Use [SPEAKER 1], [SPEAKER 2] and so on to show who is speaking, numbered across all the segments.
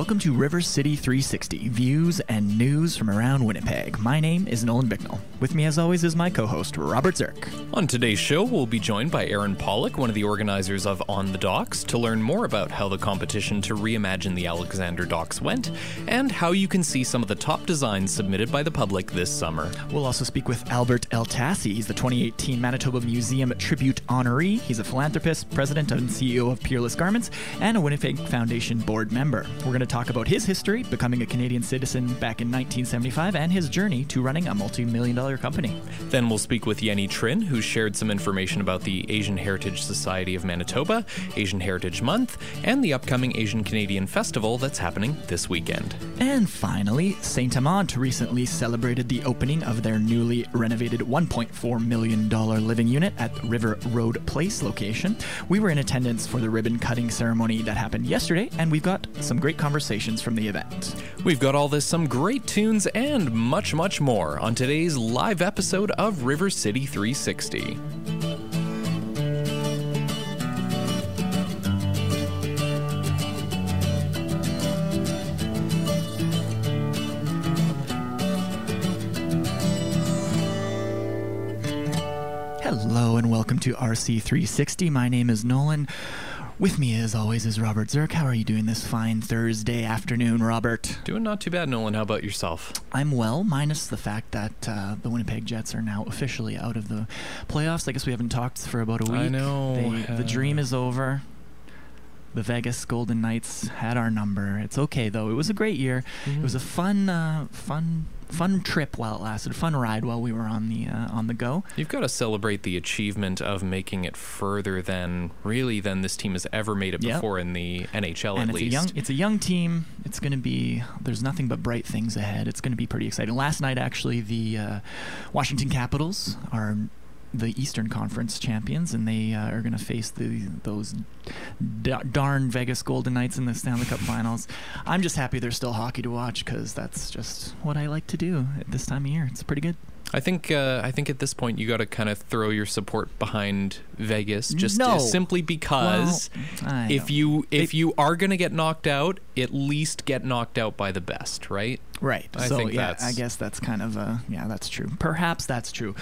[SPEAKER 1] Welcome to River City 360, views and news from around Winnipeg. My name is Nolan Bicknell. With me, as always, is my co host, Robert Zirk.
[SPEAKER 2] On today's show, we'll be joined by Aaron Pollock, one of the organizers of On the Docks, to learn more about how the competition to reimagine the Alexander Docks went and how you can see some of the top designs submitted by the public this summer.
[SPEAKER 1] We'll also speak with Albert El Tassi. He's the 2018 Manitoba Museum Tribute honoree. He's a philanthropist, president and CEO of Peerless Garments, and a Winnipeg Foundation board member. We're going to talk about his history, becoming a Canadian citizen back in 1975, and his journey to running a multi million dollar company.
[SPEAKER 2] Then we'll speak with Yenny Trin, who shared some information about the Asian Heritage Society of Manitoba, Asian Heritage Month, and the upcoming Asian Canadian Festival that's happening this weekend.
[SPEAKER 1] And finally, Saint Amant recently celebrated the opening of their newly renovated $1.4 million living unit at River Road Place location. We were in attendance for the ribbon cutting ceremony that happened yesterday, and we've got some great conversations from the event.
[SPEAKER 2] We've got all this, some great tunes, and much, much more on today's live episode of River City 360.
[SPEAKER 1] Hello and welcome to RC360. My name is Nolan. With me, as always, is Robert Zirk. How are you doing this fine Thursday afternoon, Robert?
[SPEAKER 2] Doing not too bad, Nolan. How about yourself?
[SPEAKER 1] I'm well, minus the fact that uh, the Winnipeg Jets are now officially out of the playoffs. I guess we haven't talked for about a week.
[SPEAKER 2] I know.
[SPEAKER 1] They, the dream is over. The Vegas Golden Knights had our number. It's okay though. It was a great year. It was a fun, uh, fun, fun trip while it lasted. A fun ride while we were on the uh, on the go.
[SPEAKER 2] You've got to celebrate the achievement of making it further than really than this team has ever made it
[SPEAKER 1] Yep.
[SPEAKER 2] before in the NHL
[SPEAKER 1] and
[SPEAKER 2] at
[SPEAKER 1] it's
[SPEAKER 2] least.
[SPEAKER 1] a young it's a young team. It's going to be there's nothing but bright things ahead. It's going to be pretty exciting. Last night actually the uh, Washington Capitals are the Eastern Conference champions and they uh, are going to face the those da- darn Vegas Golden Knights in the Stanley Cup Finals. I'm just happy there's still hockey to watch cuz that's just what I like to do at this time of year. It's pretty good.
[SPEAKER 2] I think uh, I think at this point you got to kind of throw your support behind Vegas, just
[SPEAKER 1] No.
[SPEAKER 2] simply because
[SPEAKER 1] Well,
[SPEAKER 2] if you if
[SPEAKER 1] They-
[SPEAKER 2] you are going to get knocked out, at least get knocked out by the best, right?
[SPEAKER 1] Right.
[SPEAKER 2] I
[SPEAKER 1] so
[SPEAKER 2] think
[SPEAKER 1] yeah,
[SPEAKER 2] that's-
[SPEAKER 1] I guess that's kind of uh yeah, that's true. Perhaps that's true.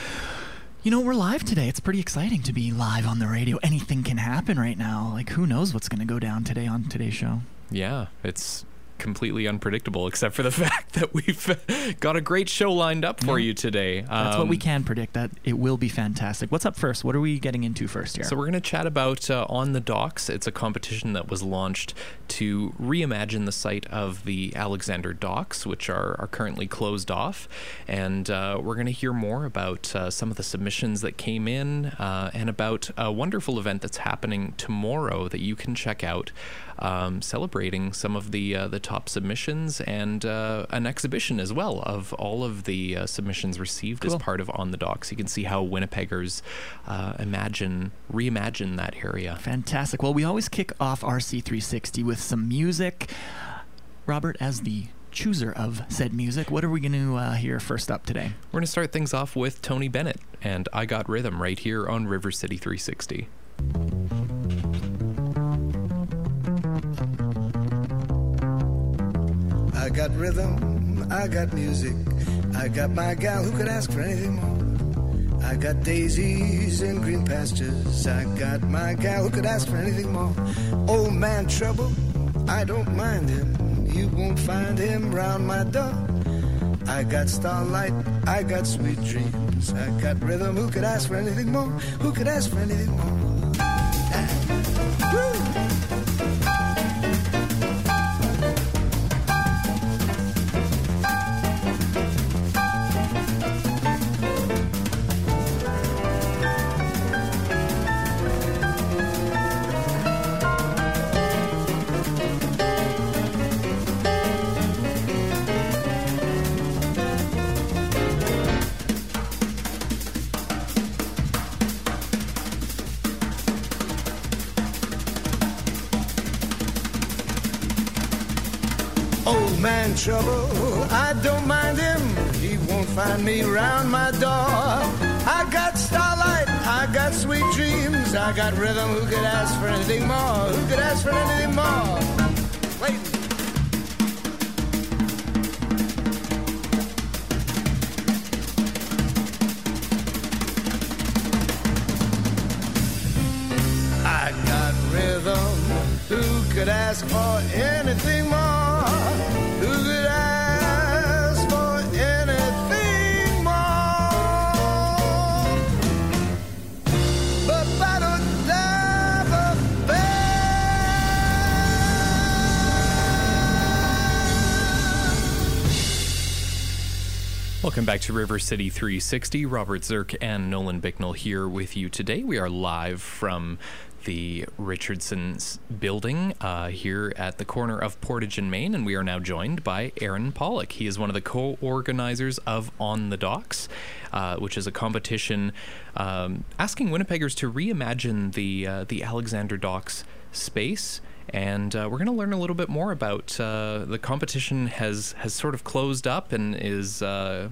[SPEAKER 1] You know, we're live today. It's pretty exciting to be live on the radio. Anything can happen right now. Like who knows what's going to go down today on today's show.
[SPEAKER 2] Yeah, it's completely unpredictable, except for the fact that we've got a great show lined up for
[SPEAKER 1] Yeah.
[SPEAKER 2] you today.
[SPEAKER 1] That's what we
[SPEAKER 2] Um,
[SPEAKER 1] can predict that it will be fantastic. What's up first? What are we getting into first here?
[SPEAKER 2] So we're going to chat about uh, On the Docks. It's a competition that was launched to reimagine the site of the Alexander Docks, which are, are currently closed off. And uh, we're going to hear more about uh, some of the submissions that came in uh, and about a wonderful event that's happening tomorrow that you can check out, um, celebrating some of the uh, the top submissions and uh, an exhibition as well of all of the uh, submissions received
[SPEAKER 1] Cool.
[SPEAKER 2] as part of On the Docks. You can see how Winnipeggers uh, imagine, reimagine that area.
[SPEAKER 1] Fantastic. Well, we always kick off RC360 with some music. Robert, as the chooser of said music, what are we going to uh, hear first up today?
[SPEAKER 2] We're going to start things off with Tony Bennett and I Got Rhythm right here on River City 360.
[SPEAKER 3] Got rhythm, I got music, I got my gal who could ask for anything more. I got daisies in green pastures, I got my gal who could ask for anything more. Old man trouble, I don't mind him, you won't find him round my door. I got starlight, I got sweet dreams, I got rhythm, who could ask for anything more? Who could ask for anything more? Trouble, I don't mind him. He won't find me round my door. I got starlight, I got sweet dreams, I got rhythm. Who could ask for anything more? Who could ask for anything more?
[SPEAKER 2] Welcome back to River City 360. Robert Zirk and Nolan Bicknell here with you today. We are live from the Richardson's building uh, here at the corner of Portage and Main, and we are now joined by Aaron Pollock. He is one of the co-organizers of On the Docks, uh, which is a competition um, asking Winnipeggers to reimagine the uh, the Alexander Docks space and uh, we're going to learn a little bit more about uh, the competition has has sort of closed up and is uh,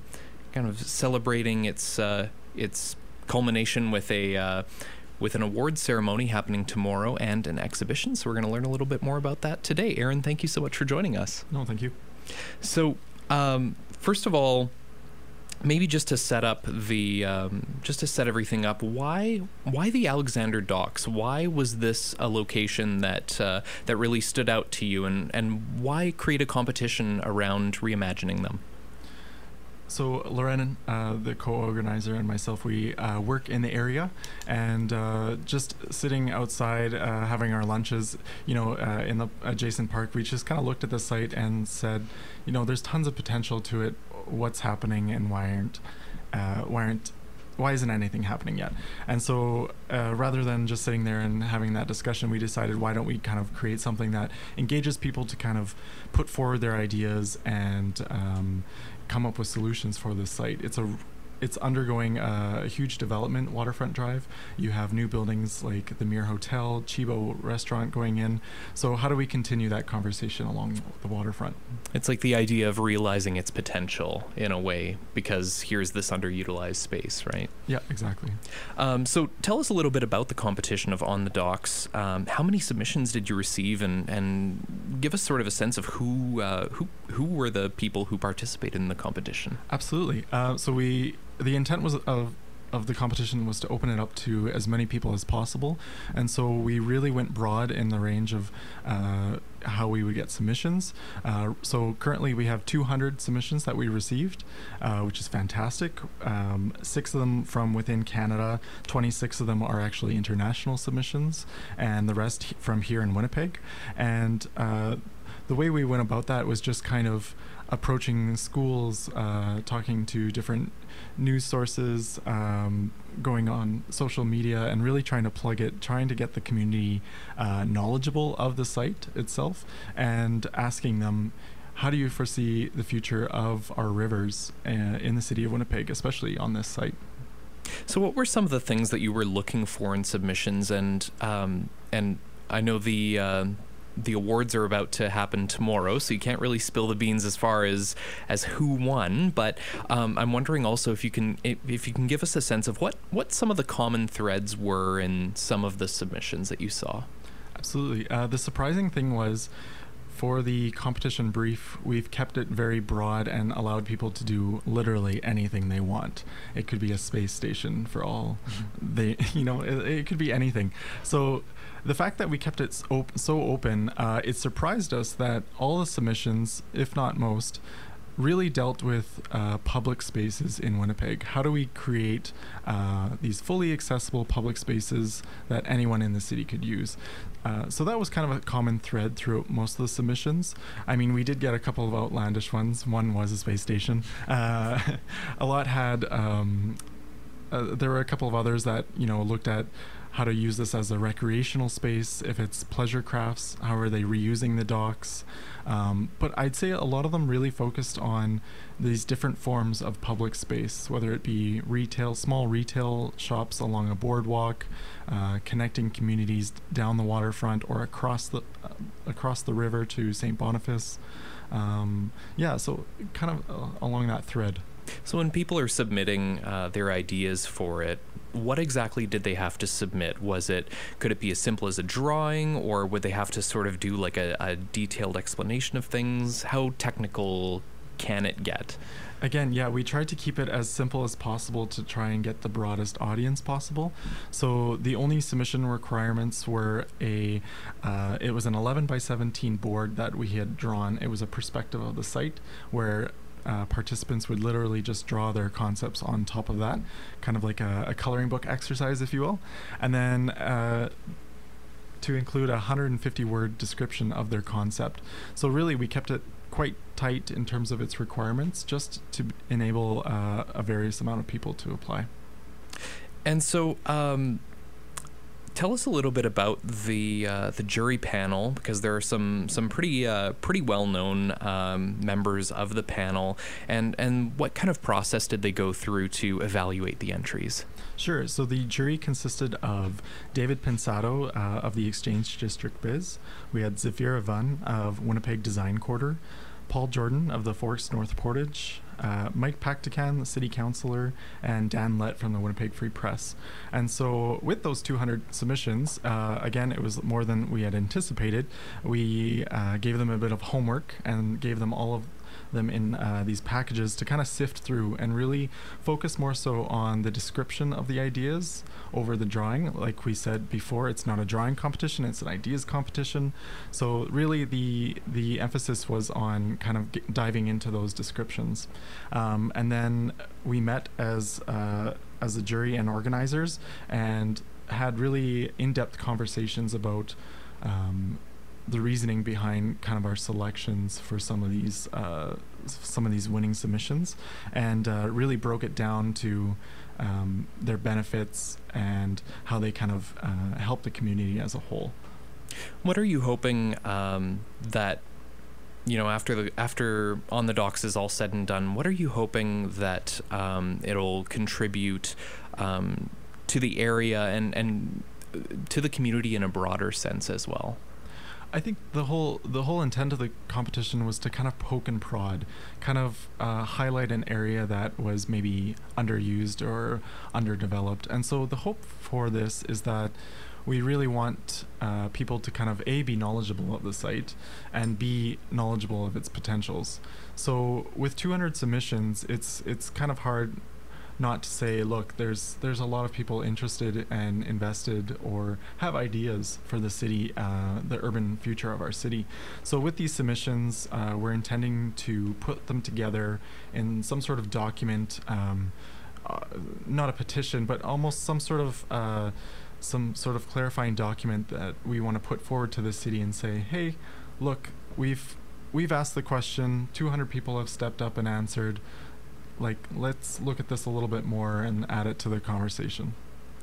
[SPEAKER 2] kind of celebrating its uh, its culmination with a uh, with an award ceremony happening tomorrow and an exhibition. So we're going to learn a little bit more about that today. Aaron, thank you so much for joining us.
[SPEAKER 4] No, thank you.
[SPEAKER 2] So um, first of all. Maybe just to set up the, um, just to set everything up, why why the Alexander Docks? Why was this a location that uh, that really stood out to you, and and why create a competition around reimagining them?
[SPEAKER 4] So Loren, uh, the co-organizer, and myself, we uh, work in the area, and uh, just sitting outside uh, having our lunches, you know, uh, in the adjacent park, we just kind of looked at the site and said, you know, there's tons of potential to it. What's happening, and why aren't uh, why aren't why isn't anything happening yet? And so, uh, rather than just sitting there and having that discussion, we decided why don't we kind of create something that engages people to kind of put forward their ideas and um, come up with solutions for this site. It's a it's undergoing a, a huge development waterfront drive. You have new buildings like the Mere Hotel, Chibo restaurant going in. So how do we continue that conversation along the waterfront?
[SPEAKER 2] It's like the idea of realizing its potential in a way, because here's this underutilized space, right?
[SPEAKER 4] Yeah, exactly.
[SPEAKER 2] Um, so tell us a little bit about the competition of On the Docks. Um, how many submissions did you receive, and, and give us sort of a sense of who uh, who who were the people who participated in the competition?
[SPEAKER 4] Absolutely. Uh, so we the intent was of of the competition was to open it up to as many people as possible, and so we really went broad in the range of uh, how we would get submissions. Uh, so currently we have 200 submissions that we received, uh, which is fantastic. Um, six of them from within Canada, 26 of them are actually international submissions, and the rest from here in Winnipeg. And uh, the way we went about that was just kind of approaching schools, uh, talking to different news sources, um, going on social media, and really trying to plug it, trying to get the community uh, knowledgeable of the site itself, and asking them. How do you foresee the future of our rivers uh, in the city of Winnipeg, especially on this site?
[SPEAKER 2] So, what were some of the things that you were looking for in submissions? And um, and I know the uh, the awards are about to happen tomorrow, so you can't really spill the beans as far as as who won. But um, I'm wondering also if you can if you can give us a sense of what what some of the common threads were in some of the submissions that you saw.
[SPEAKER 4] Absolutely. Uh, the surprising thing was for the competition brief, we've kept it very broad and allowed people to do literally anything they want. It could be a space station for all they, you know, it, it could be anything. So the fact that we kept it op- so open, uh, it surprised us that all the submissions, if not most, really dealt with uh, public spaces in Winnipeg. How do we create uh, these fully accessible public spaces that anyone in the city could use? Uh, so that was kind of a common thread throughout most of the submissions. I mean, we did get a couple of outlandish ones. One was a space station. Uh, a lot had. Um, uh, there were a couple of others that you know looked at how to use this as a recreational space. If it's pleasure crafts, how are they reusing the docks? Um, but I'd say a lot of them really focused on these different forms of public space, whether it be retail, small retail shops along a boardwalk, uh, connecting communities down the waterfront or across the uh, across the river to St. Boniface. Um, yeah, so kind of uh, along that thread.
[SPEAKER 2] So when people are submitting uh, their ideas for it, what exactly did they have to submit? Was it could it be as simple as a drawing, or would they have to sort of do like a, a detailed explanation of things? How technical can it get?
[SPEAKER 4] Again, yeah, we tried to keep it as simple as possible to try and get the broadest audience possible. So the only submission requirements were a, uh, it was an 11 by 17 board that we had drawn. It was a perspective of the site where uh, participants would literally just draw their concepts on top of that, kind of like a, a coloring book exercise, if you will. And then uh, to include a 150 word description of their concept. So, really, we kept it quite tight in terms of its requirements just to enable uh, a various amount of people to apply.
[SPEAKER 2] And so, um, tell us a little bit about the uh, the jury panel because there are some some pretty uh, pretty well known um, members of the panel, and and what kind of process did they go through to evaluate the entries?
[SPEAKER 4] Sure. So the jury consisted of David Pensato uh, of the Exchange District Biz. We had Zafira Van of Winnipeg Design Quarter, Paul Jordan of the Forks North Portage, uh, Mike Pagtakhan, the city councilor, and Dan Lett from the Winnipeg Free Press. And so, with those 200 submissions, uh, again, it was more than we had anticipated. We uh, gave them a bit of homework and gave them all of them in uh, these packages to kind of sift through and really focus more so on the description of the ideas over the drawing. Like we said before, it's not a drawing competition; it's an ideas competition. So really, the the emphasis was on kind of diving into those descriptions, um, and then we met as uh, as a jury and organizers and had really in-depth conversations about um, the reasoning behind kind of our selections for some of these uh, some of these winning submissions, and uh, really broke it down to um, their benefits and how they kind of uh, help the community as a whole.
[SPEAKER 2] What are you hoping um, that you know after the after on the docks is all said and done? What are you hoping that um, it'll contribute um, to the area and and to the community in a broader sense as well?
[SPEAKER 4] I think the whole the whole intent of the competition was to kind of poke and prod, kind of uh, highlight an area that was maybe underused or underdeveloped. And so the hope for this is that we really want uh, people to kind of a be knowledgeable of the site and be knowledgeable of its potentials. So with 200 submissions, it's it's kind of hard not to say, look, there's there's a lot of people interested and invested or have ideas for the city, uh, the urban future of our city. So with these submissions, uh, we're intending to put them together in some sort of document, um, uh, not a petition, but almost some sort of uh, some sort of clarifying document that we want to put forward to the city and say, hey, look, we've we've asked the question, 200 people have stepped up and answered like let's look at this a little bit more and add it to the conversation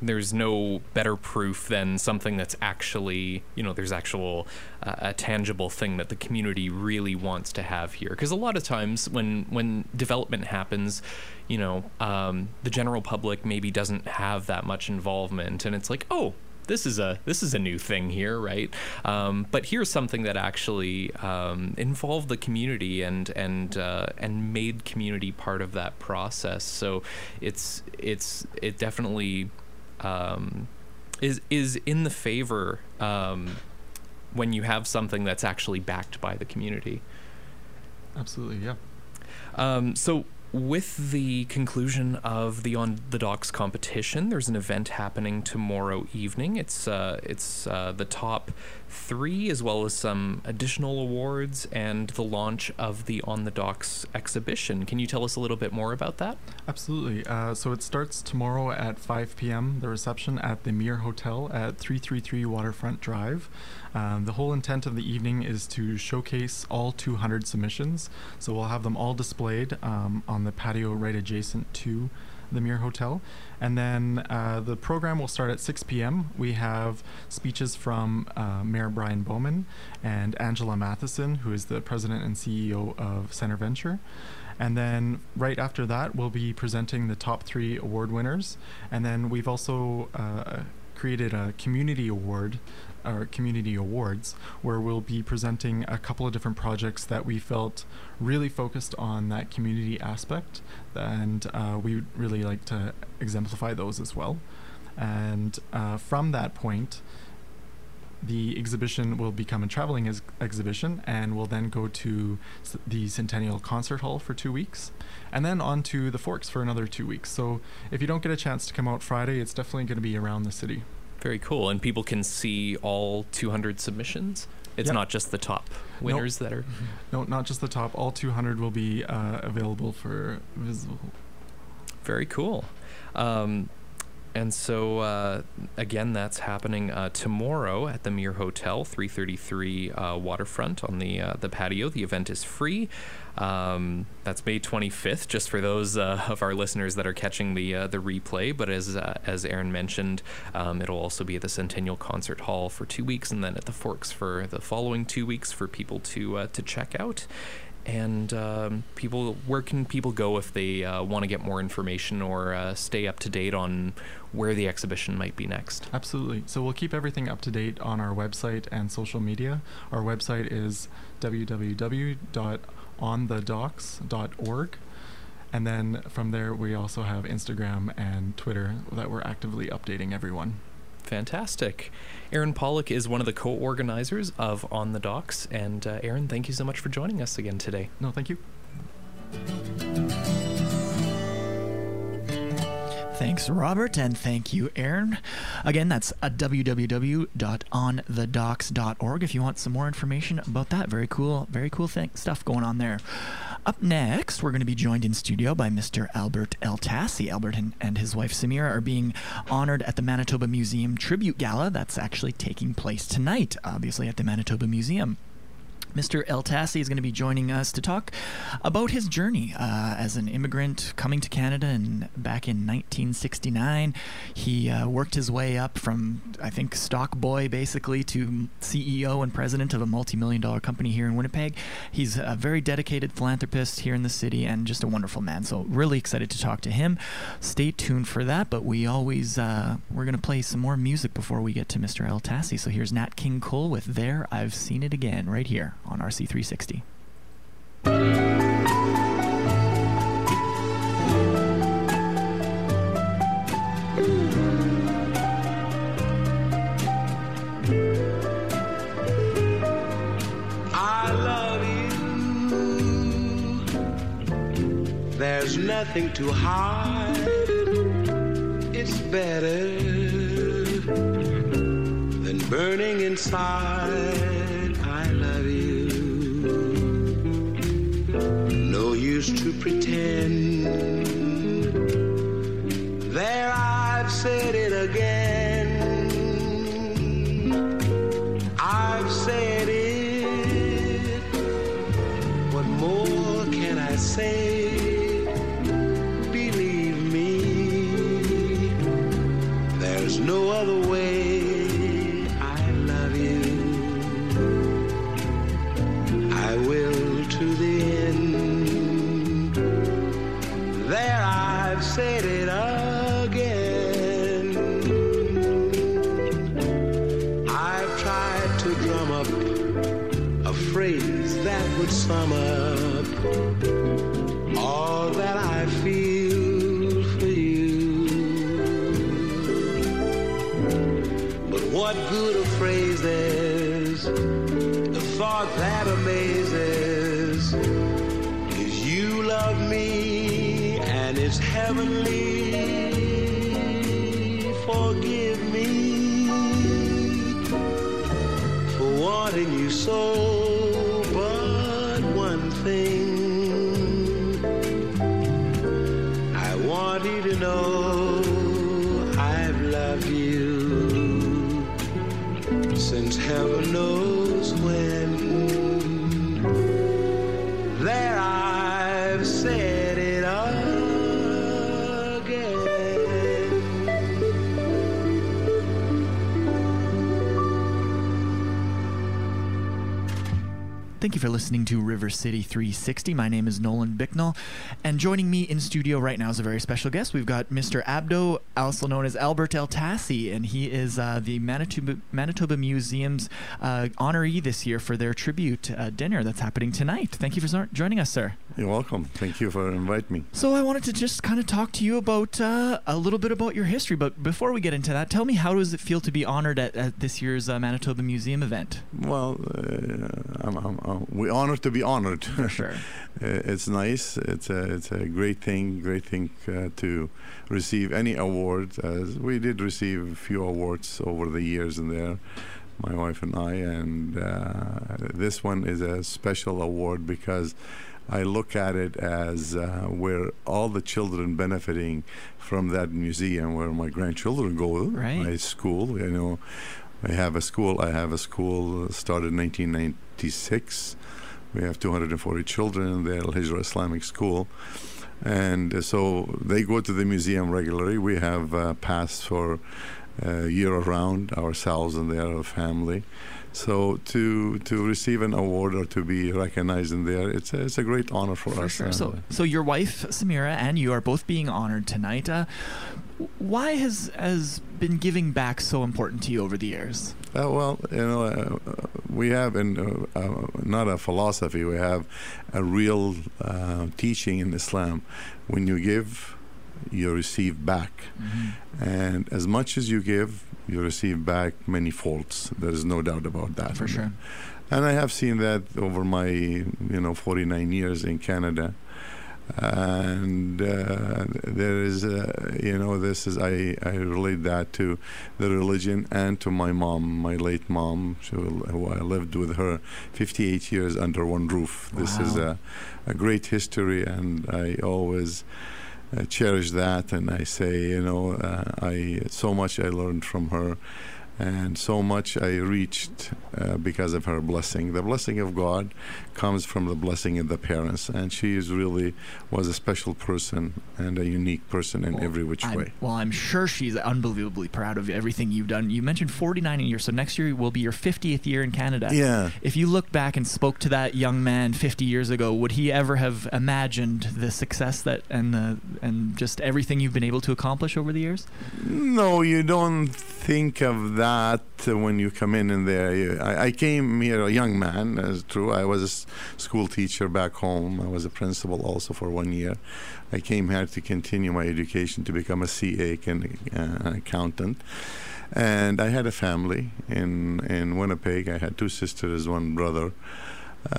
[SPEAKER 2] there's no better proof than something that's actually, you know, there's actual uh, a tangible thing that the community really wants to have here. Because a lot of times when when development happens, you know, um, the general public maybe doesn't have that much involvement, and it's like, oh, this is a this is a new thing here, right? Um, but here's something that actually um, involved the community and and uh, and made community part of that process. So it's it's it definitely um, is is in the favor um, when you have something that's actually backed by the community.
[SPEAKER 4] Absolutely, yeah.
[SPEAKER 2] Um, so with the conclusion of the on the docks competition, there's an event happening tomorrow evening. It's uh, it's uh, the top three, as well as some additional awards and the launch of the On the Docks exhibition. Can you tell us a little bit more about that?
[SPEAKER 4] Absolutely. Uh, so it starts tomorrow at 5 p.m. The reception at the Mere Hotel at 333 Waterfront Drive. Um, the whole intent of the evening is to showcase all 200 submissions. So we'll have them all displayed um, on the patio right adjacent to the Mere Hotel. And then uh, the program will start at 6 p.m. We have speeches from uh, Mayor Brian Bowman and Angela Matheson, who is the president and CEO of CentreVenture. And then right after that, we'll be presenting the top three award winners. And then we've also uh, created a community award our community awards, where we'll be presenting a couple of different projects that we felt really focused on that community aspect, and uh, we really like to exemplify those as well. And uh, from that point, the exhibition will become a traveling ex- exhibition and will then go to the Centennial Concert Hall for two weeks and then on to the Forks for another two weeks. So if you don't get a chance to come out Friday, it's definitely going to be around the city.
[SPEAKER 2] Very cool. And people can see all 200 submissions. It's
[SPEAKER 4] Yep.
[SPEAKER 2] not just the top winners that are.
[SPEAKER 4] No, not just the top. All 200 will be uh, available for visible.
[SPEAKER 2] Very cool. Um, and so uh, again, that's happening uh, tomorrow at the Mere Hotel, 333 uh, Waterfront on the uh, the patio. The event is free. Um, that's May 25th, just for those uh, of our listeners that are catching the uh, the replay. But as as Aaron mentioned, um, it'll also be at the Centennial Concert Hall for two weeks, and then at the Forks for the following two weeks for people to to check out. And um, people, where can people go if they uh, want to get more information or uh, stay up to date on where the exhibition might be next?
[SPEAKER 4] Absolutely. So we'll keep everything up to date on our website and social media. Our website is www.onthedocks.org. And then from there, we also have Instagram and Twitter that we're actively updating everyone.
[SPEAKER 2] Fantastic. Aaron Pollock is one of the co-organizers of On the Docks, and uh, Aaron, thank you so much for joining us again today.
[SPEAKER 4] No, thank you.
[SPEAKER 1] Thanks, Robert, and thank you, Aaron. Again, that's www.onthedocks.org if you want some more information about that. Very cool, very cool thing, stuff going on there. Up next, we're going to be joined in studio by Mr. Albert El Tassi. Albert and, and his wife Samira are being honored at the Manitoba Museum Tribute Gala. That's actually taking place tonight, obviously, at the Manitoba Museum. Mr. El Tassi is going to be joining us to talk about his journey uh, as an immigrant coming to Canada and back in 1969. He uh, worked his way up from, I think, stock boy basically to CEO and president of a multi million dollar company here in Winnipeg. He's a very dedicated philanthropist here in the city and just a wonderful man. So, really excited to talk to him. Stay tuned for that, but we always, uh, we're going to play some more music before we get to Mr. El Tassi. So, here's Nat King Cole with There I've Said It Again right here on RC360.
[SPEAKER 5] I love you. There's nothing to hide. It's better than burning inside. To pretend. There I've said it again. Would all that I feel for you. But what good a phrase is, the thought that amazes is you love me and it's heavenly. Forgive me for wanting you so.
[SPEAKER 1] For listening to River City 360. My name is Nolan Bicknell, and joining me in studio right now is a very special guest. We've got Mr. Abdo also known as Albert El Tassi, and he is uh, the Manitoba, Manitoba Museum's uh, honoree this year for their tribute uh, dinner that's happening tonight. Thank you for joining us, sir.
[SPEAKER 6] You're welcome. Thank you for inviting me.
[SPEAKER 1] So I wanted to just kind of talk to you about uh, a little bit about your history, but before we get into that, tell me how does it feel to be honored at, at this year's uh, Manitoba Museum event?
[SPEAKER 6] Well, uh, I'm, I'm, I'm, we're honored to be honored.
[SPEAKER 1] For sure.
[SPEAKER 6] it's nice. It's a it's a great thing. Great thing uh, to receive any award. As we did receive a few awards over the years in there, my wife and I, and uh, this one is a special award because. I look at it as uh, where all the children benefiting from that museum, where my grandchildren go.
[SPEAKER 1] Right.
[SPEAKER 6] My school, you know, I have a school. I have a school started in 1996. We have 240 children in the Al Hijra Islamic School. And uh, so they go to the museum regularly. We have uh, pass for uh, year around ourselves and their family. So to to receive an award or to be recognized in there, it's a, it's a great honor for,
[SPEAKER 1] For
[SPEAKER 6] us.
[SPEAKER 1] sure. So, so your wife Samira and you are both being honored tonight. Uh, why has has been giving back so important to you over the years?
[SPEAKER 6] Uh, well, you know, uh, uh, we have in uh, uh, not a philosophy. We have a real uh, teaching in Islam. When you give, you receive back, and as much as you give, you receive back many folds. There is no doubt about that.
[SPEAKER 1] For sure.
[SPEAKER 6] And I have seen that over my, you know, 49 years in Canada. And uh, there is, uh, you know, this is, I, I relate that to the religion and to my mom, my late mom, who, who I lived with her 58 years under one roof. This is a, a great history, and I always uh, cherish that. And I say, you know, uh, I so much I learned from her, and so much I reached uh, because of her blessing. The blessing of God comes from the blessing of the parents, and she is really was a special person and a unique person in
[SPEAKER 1] Well,
[SPEAKER 6] every which
[SPEAKER 1] I'm-
[SPEAKER 6] way.
[SPEAKER 1] Well, I'm sure she's unbelievably proud of everything you've done. You mentioned 49 a year, so next year will be your 50th year in Canada.
[SPEAKER 6] Yeah.
[SPEAKER 1] If you look back and spoke to that young man 50 years ago, would he ever have imagined the success that and the and just everything you've been able to accomplish over the years?
[SPEAKER 6] No, you don't think of that uh, when you come in in there. I, I came here a young man, as true. I was a school teacher back home. I was a principal also for one year. I came here to continue my education to become a CA, can, uh, an accountant. And I had a family in, in Winnipeg. I had two sisters, one brother.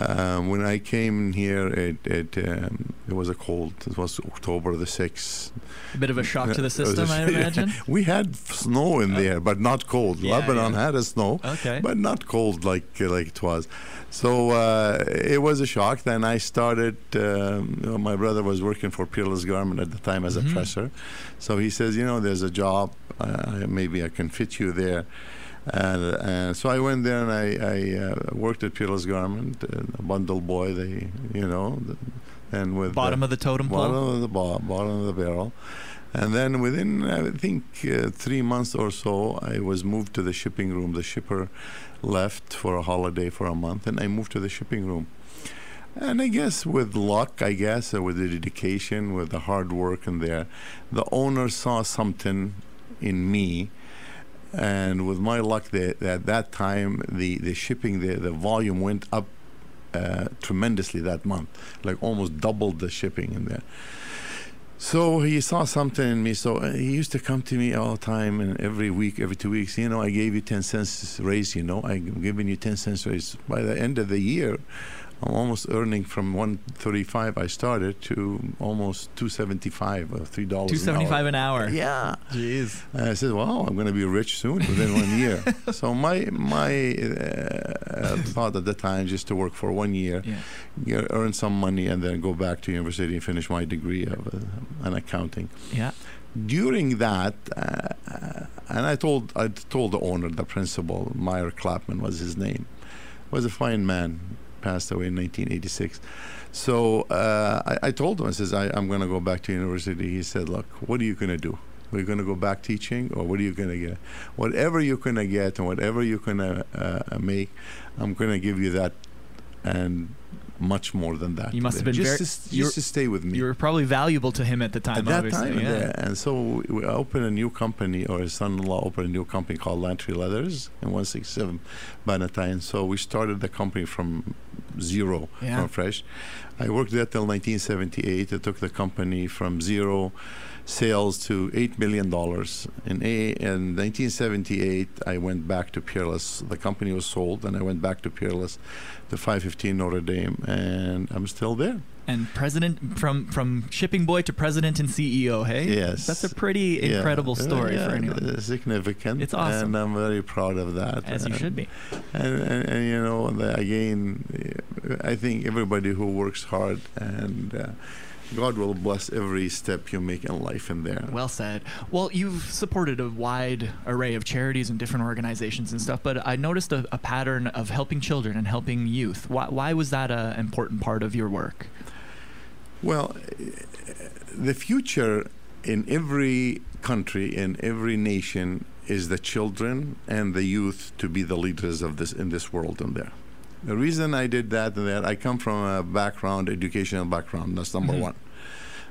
[SPEAKER 6] Um, when I came here, it it, um, it was a cold. It was October the sixth.
[SPEAKER 1] A bit of a shock to the system, I imagine.
[SPEAKER 6] we had snow in there, but not cold.
[SPEAKER 1] Yeah,
[SPEAKER 6] Lebanon
[SPEAKER 1] yeah.
[SPEAKER 6] had a snow,
[SPEAKER 1] Okay.
[SPEAKER 6] but not cold like like it was. So uh, it was a shock. Then I started. Um, you know, my brother was working for Peerless Garment at the time as
[SPEAKER 1] Mhm.
[SPEAKER 6] a presser, so he says, you know, there's a job. Uh, maybe I can fit you there. And, uh, so I went there and I, I uh, worked at Peerless Garment, uh, a bundle boy. They, you know, the, and with
[SPEAKER 1] Bottom of the totem pole.
[SPEAKER 6] bottom of the bo- bottom of the barrel. And then within, I think, uh, three months or so, I was moved to the shipping room. The shipper left for a holiday for a month, and I moved to the shipping room. And I guess with luck, I guess, with the dedication, with the hard work in there, the owner saw something in me. And with my luck, the, at that time, the, the shipping, the, the volume went up uh, tremendously that month, like almost doubled the shipping in there. So he saw something in me. So uh, he used to come to me all the time, and every week, every two weeks, you know, I gave you 10 cents raise, you know, I'm giving you 10 cents raise. By the end of the year, I'm almost earning from 135 I started to almost 275 or $3 an hour.
[SPEAKER 1] 275 an hour.
[SPEAKER 6] Yeah.
[SPEAKER 1] Jeez.
[SPEAKER 6] And I said, "Wow, I'm going to be rich soon within one year." so my my uh, thought at the time just to work for one year,
[SPEAKER 1] Yeah.
[SPEAKER 6] you earn some money, and then go back to university and finish my degree of uh, an accounting.
[SPEAKER 1] Yeah.
[SPEAKER 6] During that, uh, and I told I told the owner, the principal, Meyer Clapman was his name, was a fine man, passed away in 1986. So uh, I, I told him, I says, I, I'm going to go back to university. He said, Look, what are you going to do? Are you going to go back teaching, or what are you going to get? Whatever you're going to get and whatever you're going to uh, make, I'm going to give you that. And much more than that.
[SPEAKER 1] You must have been
[SPEAKER 6] just
[SPEAKER 1] very-
[SPEAKER 6] to, just to stay with me.
[SPEAKER 1] You were probably valuable to him at the time.
[SPEAKER 6] At that
[SPEAKER 1] obviously.
[SPEAKER 6] time,
[SPEAKER 1] yeah.
[SPEAKER 6] yeah. And so we- we opened a new company, or his son-in-law opened a new company called Lantry Leathers in 167 Bannatyne. So we started the company from zero,
[SPEAKER 1] Yeah.
[SPEAKER 6] from fresh. I worked there till 1978. I took the company from zero sales to eight million dollars. In, a, in 1978, I went back to Peerless. The company was sold, and I went back to Peerless, to 515 Notre Dame, and I'm still there.
[SPEAKER 1] And president from from shipping boy to president and CEO. Hey,
[SPEAKER 6] Yes.
[SPEAKER 1] that's a pretty
[SPEAKER 6] Yeah.
[SPEAKER 1] incredible story
[SPEAKER 6] Yeah,
[SPEAKER 1] for anyone.
[SPEAKER 6] Significant.
[SPEAKER 1] It's awesome.
[SPEAKER 6] And I'm very proud of that.
[SPEAKER 1] As you
[SPEAKER 6] And-
[SPEAKER 1] should be.
[SPEAKER 6] And, and, and you know, the, again, I think everybody who works hard and uh, God will bless every step you make in life in there.
[SPEAKER 1] Well said. Well, you've supported a wide array of charities and different organizations and stuff, but I noticed a, a pattern of helping children and helping youth. Why, why was that an important part of your work?
[SPEAKER 6] Well, the future in every country, in every nation, is the children and the youth to be the leaders of this in this world and there. The reason I did that and that I come from a background, educational background. That's number
[SPEAKER 1] Mhm.
[SPEAKER 6] one.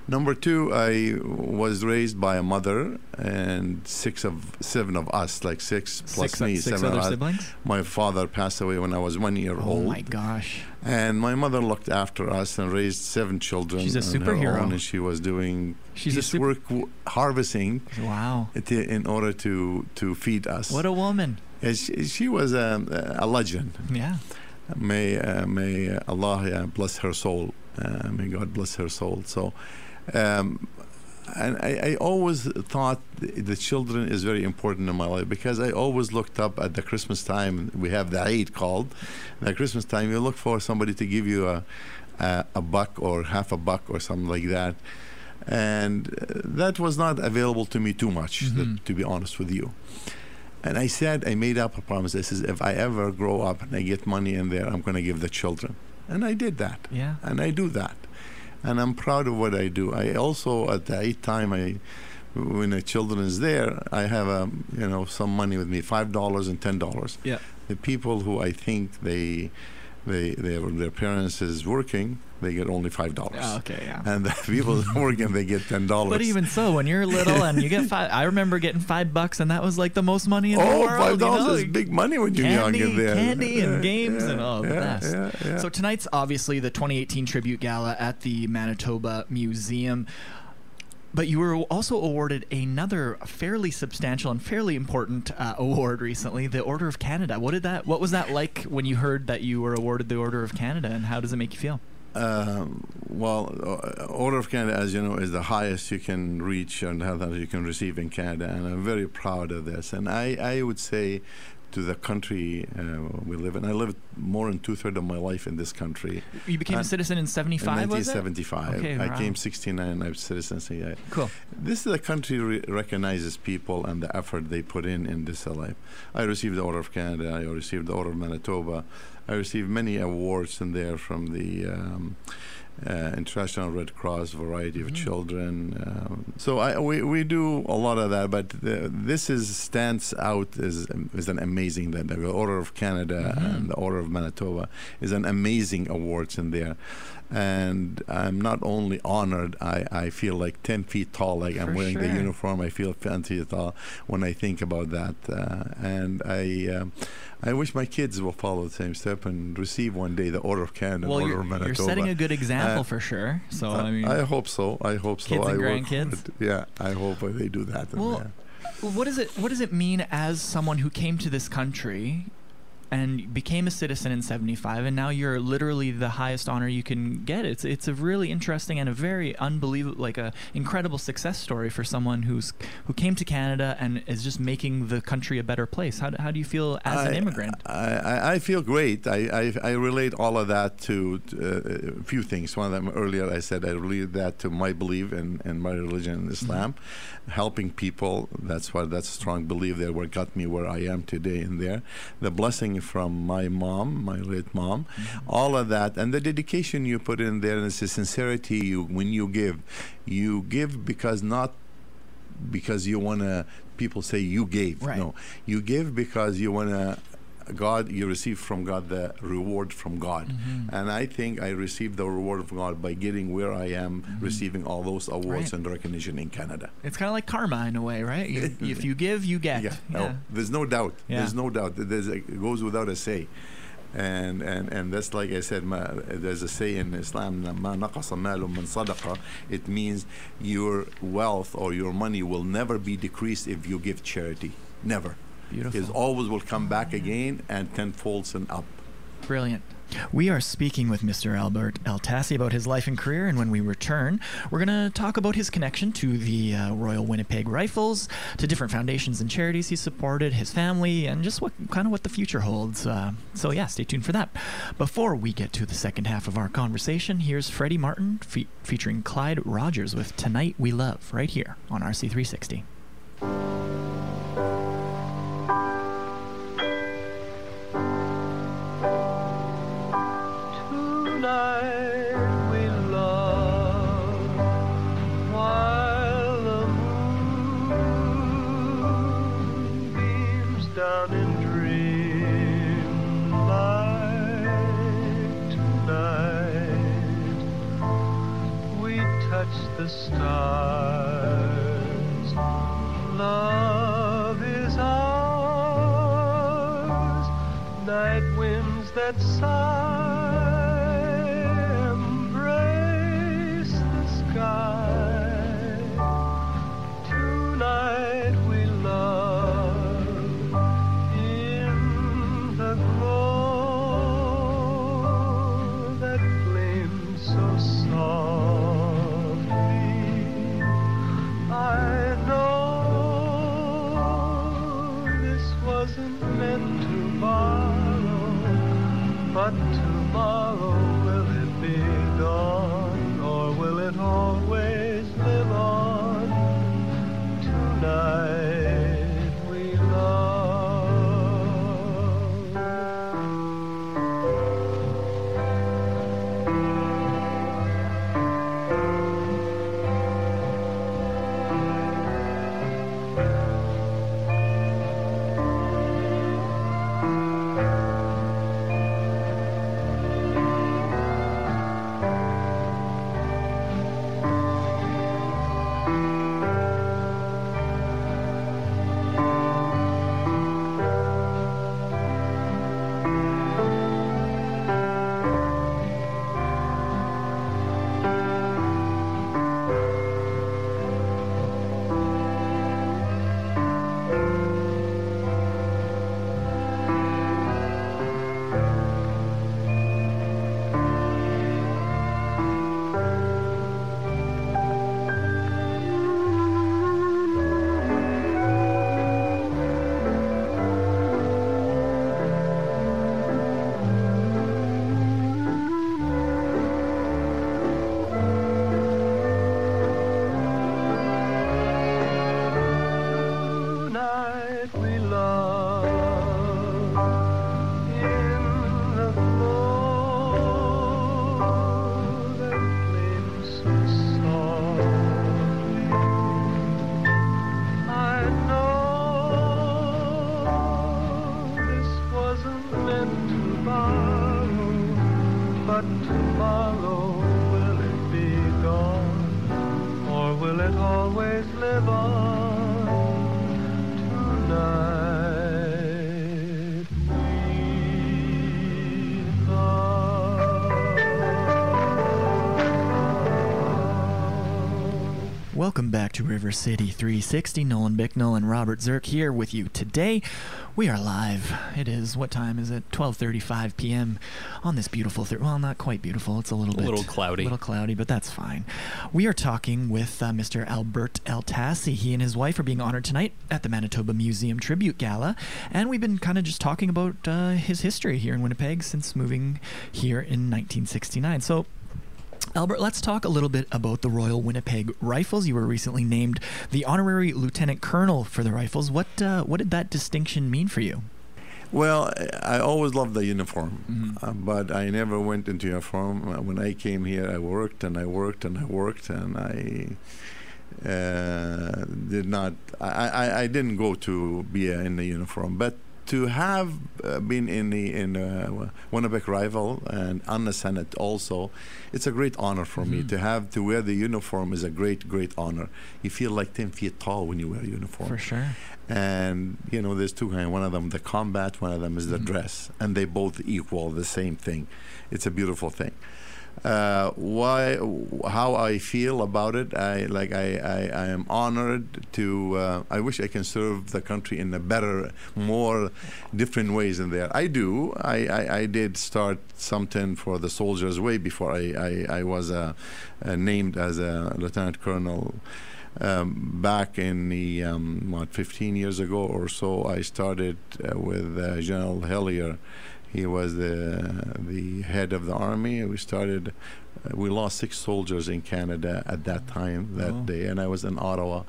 [SPEAKER 6] Number two, I was raised by a mother and six of seven of us, like six plus
[SPEAKER 1] six
[SPEAKER 6] me,
[SPEAKER 1] six
[SPEAKER 6] seven
[SPEAKER 1] other
[SPEAKER 6] of us.
[SPEAKER 1] siblings?
[SPEAKER 6] My father passed away when I was one year
[SPEAKER 1] Oh
[SPEAKER 6] old.
[SPEAKER 1] Oh my gosh.
[SPEAKER 6] And my mother looked after us and raised seven children.
[SPEAKER 1] She's a superhero.
[SPEAKER 6] own, and she was doing
[SPEAKER 1] She's a super-
[SPEAKER 6] work w- harvesting
[SPEAKER 1] Wow.
[SPEAKER 6] i- in order to, to feed us.
[SPEAKER 1] What a woman.
[SPEAKER 6] She, she was a, a legend.
[SPEAKER 1] Yeah.
[SPEAKER 6] May uh, may Allah bless her soul. Uh, may God bless her soul. So, um, and I, I always thought the, children is very important in my life because I always looked up at the Christmas time. We have the Eid called. The Christmas time, you look for somebody to give you a a, a buck or half a buck or something like that. And that was not available to me too much,
[SPEAKER 1] Mhm.
[SPEAKER 6] to be honest with you. And I said, I made up a promise. I says, if I ever grow up and I get money in there, I'm going to give the children. And I did that.
[SPEAKER 1] Yeah.
[SPEAKER 6] And I do that. And I'm proud of what I do. I also, at the eight time, I, when the children is there, I have a, you know, some money with me, five dollars and ten dollars.
[SPEAKER 1] Yeah.
[SPEAKER 6] The people who I think they, they, they their parents is working, they get only five dollars.
[SPEAKER 1] Oh, okay. Yeah.
[SPEAKER 6] And the people that working, they get ten dollars.
[SPEAKER 1] But even so, when you're little and you get five, I remember getting five bucks, and that was like the most money in the
[SPEAKER 6] Oh,
[SPEAKER 1] world.
[SPEAKER 6] five
[SPEAKER 1] you
[SPEAKER 6] dollars
[SPEAKER 1] know?
[SPEAKER 6] is big money when you're young
[SPEAKER 1] Candy-
[SPEAKER 6] in there.
[SPEAKER 1] candy and
[SPEAKER 6] Yeah,
[SPEAKER 1] games and
[SPEAKER 6] yeah,
[SPEAKER 1] all, the
[SPEAKER 6] yeah,
[SPEAKER 1] best.
[SPEAKER 6] Yeah, yeah.
[SPEAKER 1] So tonight's obviously the 2018 tribute gala at the Manitoba Museum. But you were also awarded another fairly substantial and fairly important uh, award recently, the Order of Canada. What did that? What was that like when you heard that you were awarded the Order of Canada, and how does it make you feel?
[SPEAKER 6] Um, well, uh, Order of Canada, as you know, is the highest you can reach and how that you can receive in Canada, and I'm very proud of this. And I, I would say to the country uh, we live in, I lived more than two thirds of my life in this country.
[SPEAKER 1] You became
[SPEAKER 6] Uh,
[SPEAKER 1] a citizen in
[SPEAKER 6] In
[SPEAKER 1] '75, was it?
[SPEAKER 6] 1975,
[SPEAKER 1] Okay,
[SPEAKER 6] I
[SPEAKER 1] wow.
[SPEAKER 6] came 69. I was citizenship. I-
[SPEAKER 1] Cool.
[SPEAKER 6] This is a country re- recognizes people and the effort they put in in this life. I received the Order of Canada. I received the Order of Manitoba. I received many awards in there from the um, uh, International Red Cross, variety of
[SPEAKER 1] Mhm.
[SPEAKER 6] children. Um, so I, we we do a lot of that, but the, this is stands out as as an amazing that the Order of Canada
[SPEAKER 1] Mhm.
[SPEAKER 6] and the Order of Manitoba is an amazing awards in there and I'm not only honored, I, I feel like 10 feet tall, like I'm
[SPEAKER 1] For
[SPEAKER 6] wearing the uniform. I feel 10 feet tall when I think about that. Uh, and I um I wish my kids will follow the same step and receive one day the Order of Canada,
[SPEAKER 1] Well,
[SPEAKER 6] Order
[SPEAKER 1] you're,
[SPEAKER 6] of Manitoba.
[SPEAKER 1] you're setting a good example
[SPEAKER 6] Uh,
[SPEAKER 1] for sure. So
[SPEAKER 6] I,
[SPEAKER 1] I mean,
[SPEAKER 6] I hope so. I hope so.
[SPEAKER 1] Kids and
[SPEAKER 6] I work
[SPEAKER 1] grandkids?
[SPEAKER 6] Yeah, I hope they do that.
[SPEAKER 1] Well, what does it what does it mean as someone who came to this country and became a citizen in 75 and now you're literally the highest honor you can get it's it's a really interesting and a very unbelievable like a incredible success story for someone who's who came to Canada and is just making the country a better place how, do- how do you feel as an immigrant
[SPEAKER 6] I, I, I feel great. I, I, I relate all of that to uh, a few things. One of them earlier, I said I relate that to my belief in, in my religion, in Islam, helping people. That's why that's a strong belief there. What got me where I am today. In there, the blessing from my mom, my late mom, mm-hmm. all of that, and the dedication you put in there, and it's the sincerity you when you give, you give because not because you want to. People say you gave.
[SPEAKER 1] Right.
[SPEAKER 6] No, you give because you want to God, you receive from God the reward from God.
[SPEAKER 1] Mm-hmm.
[SPEAKER 6] And I think I received the reward of God by getting where I am, receiving all those awards
[SPEAKER 1] Mm-hmm. Right.
[SPEAKER 6] and recognition in Canada.
[SPEAKER 1] It's kind of like karma in a way, right? You, if you give, you get.
[SPEAKER 6] Yeah, no, there's no doubt.
[SPEAKER 1] Yeah.
[SPEAKER 6] There's no doubt. There's a, it goes without a say. And, and and that's like I said, ma, there's a say in Islam, ما نقص مال من صدقة. It means your wealth or your money will never be decreased if you give charity. Never.
[SPEAKER 1] Beautiful.
[SPEAKER 6] It always will come back again and tenfolds and up.
[SPEAKER 1] Brilliant. We are speaking with Mr. Albert El Tassi about his life and career, and when we return, we're going to talk about his connection to the uh, Royal Winnipeg Rifles, to different foundations and charities he supported, his family, and just what kind of what the future holds. Uh, so yeah, stay tuned for that. Before we get to the second half of our conversation, here's Freddie Martin fe- featuring Clyde Rogers with "Tonight We Love" right here on RC360.
[SPEAKER 7] That sigh to
[SPEAKER 1] River City 360. Nolan Bicknell and Robert Zirk here with you today. We are live. It is what time is it? 12:35 p.m. on this beautiful thir- well, not quite beautiful. It's a little
[SPEAKER 2] A
[SPEAKER 1] bit
[SPEAKER 2] little cloudy.
[SPEAKER 1] A little cloudy, but that's fine. We are talking with uh, Mr. Albert El Tassi. He and his wife are being honored tonight at the Manitoba Museum Tribute Gala, and we've been kind of just talking about uh, his history here in Winnipeg since moving here in 1969. So Albert, let's talk a little bit about the Royal Winnipeg Rifles. You were recently named the honorary lieutenant colonel for the Rifles. What uh, what did that distinction mean for you?
[SPEAKER 6] Well, I always loved the uniform,
[SPEAKER 1] Mhm.
[SPEAKER 6] uh, but I never went into uniform. Uh, When I came here, I worked and I worked and I worked, and I uh, did not. I, I, I didn't go to be in the uniform, but to have uh, been in the in uh, Winnipeg rival and on the Senate also, it's a great honor for me
[SPEAKER 1] Mhm.
[SPEAKER 6] to have to wear the uniform is a great great honor. You feel like ten feet tall when you wear a uniform
[SPEAKER 1] For sure.
[SPEAKER 6] and you know there's two kinds one of them the combat one of them is the
[SPEAKER 1] Mhm.
[SPEAKER 6] dress and they both equal the same thing it's a beautiful thing uh, why how i feel about it i like i i, I am honored to uh, i wish i can serve the country in a better more different ways than there i do i i, I did start something for the soldiers way before i i, I was uh, uh, named as a lieutenant colonel um, back in the um, what 15 years ago or so, I started uh, with uh, General Hillier. He was the the head of the army. We started. Uh, we lost six soldiers in Canada at that time that
[SPEAKER 1] Oh.
[SPEAKER 6] day, and I was in Ottawa.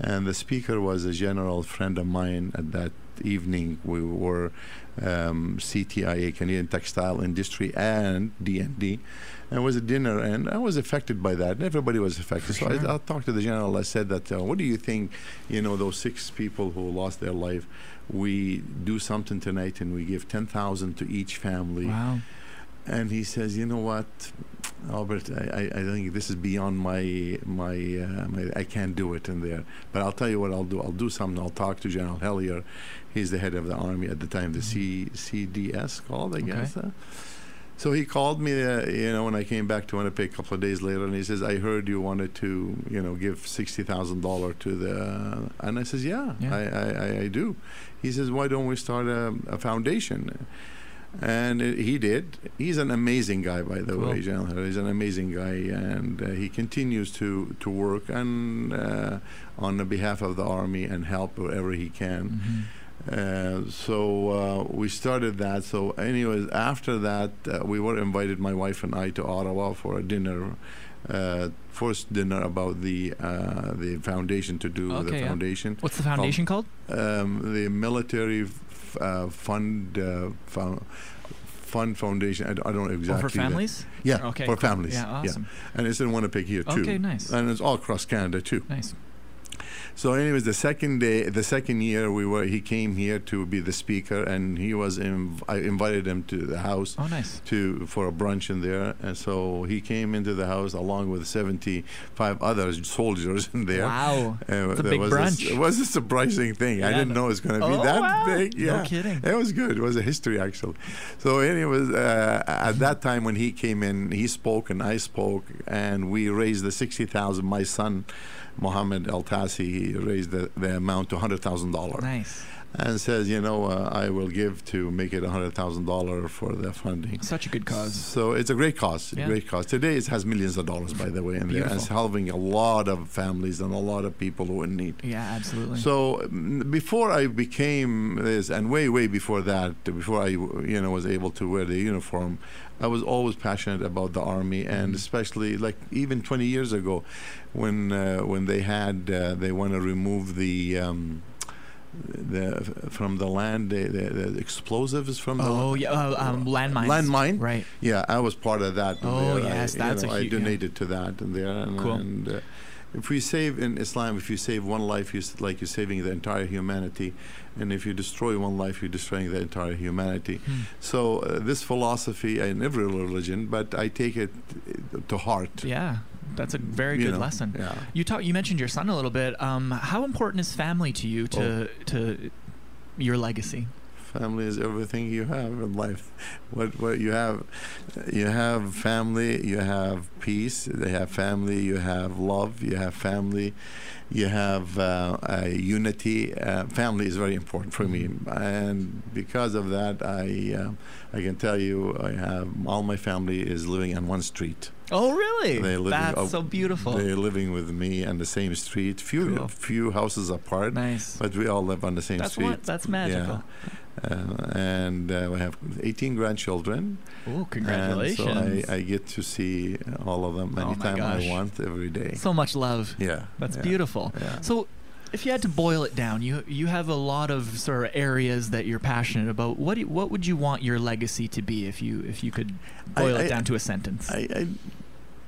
[SPEAKER 6] And the speaker was a general friend of mine at that evening. We were um, CTIA, Canadian Textile Industry, and DND. And it was a dinner, and I was affected by that. And everybody was affected. So. I, I talked to the general. I said that, uh, what do you think, you know, those six people who lost their life, we do something tonight and we give 10,000 to each family.
[SPEAKER 1] Wow.
[SPEAKER 6] And he says, you know what, Albert, I, I, I think this is beyond my, my, uh, my, I can't do it in there. But I'll tell you what I'll do. I'll do something. I'll talk to General Hillier. He's the head of the army at the time, the C, CDS called, I
[SPEAKER 1] Okay.
[SPEAKER 6] guess. Uh, so he called me, uh, you know, when I came back to Winnipeg a couple of days later, and he says, "I heard you wanted to, you know, give sixty thousand dollar to the," and I says, "Yeah,
[SPEAKER 1] Yeah.
[SPEAKER 6] I, I, I, do." He says, "Why don't we start a, a foundation?" And it, he did. He's an amazing guy, by the
[SPEAKER 1] Cool.
[SPEAKER 6] way, General. He's an amazing guy, and uh, he continues to to work and uh, on the behalf of the army and help wherever he can.
[SPEAKER 1] Mhm.
[SPEAKER 6] Uh, so uh, we started that. So, anyways, after that, uh, we were invited, my wife and I, to Ottawa for a dinner. Uh, first dinner about the uh, the foundation to do
[SPEAKER 1] Okay,
[SPEAKER 6] the
[SPEAKER 1] yeah.
[SPEAKER 6] foundation,
[SPEAKER 1] What's the foundation called?
[SPEAKER 6] um, the military f- uh, fund uh, fund foundation. I, don't know
[SPEAKER 1] Oh,
[SPEAKER 6] exactly.
[SPEAKER 1] for families?
[SPEAKER 6] yeah,
[SPEAKER 1] Okay.
[SPEAKER 6] for
[SPEAKER 1] cool.
[SPEAKER 6] families.
[SPEAKER 1] Yeah, awesome.
[SPEAKER 6] and it's in Winnipeg here too.
[SPEAKER 1] Okay, nice.
[SPEAKER 6] And it's all across Canada too.
[SPEAKER 1] Nice.
[SPEAKER 6] So, anyways, the second day, the second year, we were. He came here to be the speaker, and he was. Inv- I invited him to the house
[SPEAKER 1] Oh, nice.
[SPEAKER 6] to for a brunch in there, and so he came into the house along with seventy-five other soldiers in there.
[SPEAKER 1] Wow. It's a big
[SPEAKER 6] was
[SPEAKER 1] brunch.
[SPEAKER 6] This, it was a surprising thing. I didn't know it was going to be
[SPEAKER 1] Oh,
[SPEAKER 6] that
[SPEAKER 1] wow.
[SPEAKER 6] big.
[SPEAKER 1] No
[SPEAKER 6] Yeah.
[SPEAKER 1] kidding.
[SPEAKER 6] It was good. It was a history, actually. So, anyways, uh, at that time when he came in, he spoke and I spoke, and we raised the sixty thousand. My son, Mohammed El Tassi, he raised the, the amount to hundred thousand dollars,
[SPEAKER 1] Nice.
[SPEAKER 6] and says, you know, uh, I will give to make it hundred thousand dollars for the funding.
[SPEAKER 1] Such a good cause.
[SPEAKER 6] So it's a great cause.
[SPEAKER 1] Yeah.
[SPEAKER 6] Great cause. Today it has millions of dollars, by the way, in there. and It's
[SPEAKER 1] Beautiful.
[SPEAKER 6] helping a lot of families and a lot of people who are in need.
[SPEAKER 1] Yeah, absolutely.
[SPEAKER 6] So mm, before I became this, and way, way before that, before I, you know, was able to wear the uniform, I was always passionate about the army, and
[SPEAKER 1] Mhm.
[SPEAKER 6] especially like even 20 years ago, when uh, when they had uh, they want to remove the. Um, the from the land the, the, the explosives from the
[SPEAKER 1] oh, yeah. Uh, um, landmines.
[SPEAKER 6] landmine
[SPEAKER 1] Right.
[SPEAKER 6] yeah I was part of that
[SPEAKER 1] Oh,
[SPEAKER 6] there.
[SPEAKER 1] yes,
[SPEAKER 6] I,
[SPEAKER 1] that's
[SPEAKER 6] you
[SPEAKER 1] a
[SPEAKER 6] know, I
[SPEAKER 1] hu- yeah.
[SPEAKER 6] donated to that and there and,
[SPEAKER 1] Cool.
[SPEAKER 6] and uh, if we save in Islam, if you save one life, you like you're saving the entire humanity, and if you destroy one life, you're destroying the entire humanity.
[SPEAKER 1] Hmm.
[SPEAKER 6] So uh, this philosophy in every religion, but I take it uh, to heart.
[SPEAKER 1] Yeah, that's a very
[SPEAKER 6] you
[SPEAKER 1] good
[SPEAKER 6] know.
[SPEAKER 1] lesson.
[SPEAKER 6] Yeah.
[SPEAKER 1] You talk. You mentioned your son a little bit. Um, how important is family to you to
[SPEAKER 6] Oh.
[SPEAKER 1] to your legacy?
[SPEAKER 6] Family is everything you have in life. What what you have, you have family, you have peace. They have family. You have love. You have family. You have uh, a unity. Uh, family is very important for me, and because of that, I um I can tell you I have all my family is living on one street.
[SPEAKER 1] Oh, really?
[SPEAKER 6] They live in-
[SPEAKER 1] That's
[SPEAKER 6] oh,
[SPEAKER 1] so beautiful.
[SPEAKER 6] They're living with me on the same street. Few
[SPEAKER 1] Cool.
[SPEAKER 6] few houses apart,
[SPEAKER 1] nice.
[SPEAKER 6] but we all live on the same
[SPEAKER 1] That's
[SPEAKER 6] street.
[SPEAKER 1] what. That's magical.
[SPEAKER 6] Uh, and uh, we have 18 grandchildren.
[SPEAKER 1] Oh,
[SPEAKER 6] And
[SPEAKER 1] congratulations!
[SPEAKER 6] so I, I get to see all of them
[SPEAKER 1] Oh
[SPEAKER 6] anytime
[SPEAKER 1] gosh.
[SPEAKER 6] I want, every day.
[SPEAKER 1] so much love.
[SPEAKER 6] yeah.
[SPEAKER 1] That's
[SPEAKER 6] yeah,
[SPEAKER 1] beautiful.
[SPEAKER 6] Yeah.
[SPEAKER 1] So, if you had to boil it down, you you have a lot of sort of areas that you're passionate about. What do, what would you want your legacy to be if you if you could
[SPEAKER 6] I-
[SPEAKER 1] boil it
[SPEAKER 6] I-
[SPEAKER 1] down to a sentence?
[SPEAKER 6] I, I,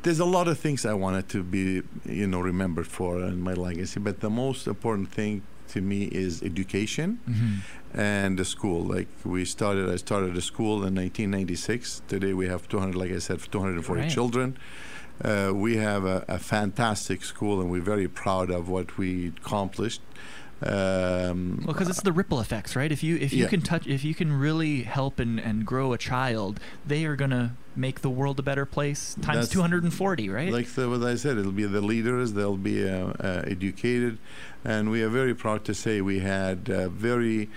[SPEAKER 6] there's a lot of things I wanted to be, you know, remembered for in my legacy, but the most important thing to me is education
[SPEAKER 1] Mhm.
[SPEAKER 6] and the school. Like we started, I started a school in 1996. Today we have 200, like I said, 240
[SPEAKER 1] Right.
[SPEAKER 6] children. Uh, we have a, a fantastic school, and we're very proud of what we accomplished. Um,
[SPEAKER 1] Well, because it's the ripple effects, right? If you if you
[SPEAKER 6] Yeah.
[SPEAKER 1] can touch, if you can really help and, and grow a child, they are gonna make the world a better place times
[SPEAKER 6] That's-
[SPEAKER 1] 240, right?
[SPEAKER 6] Like the, what I said, it'll be the leaders, they'll be uh, uh, educated, and we are very proud to say we had uh, very,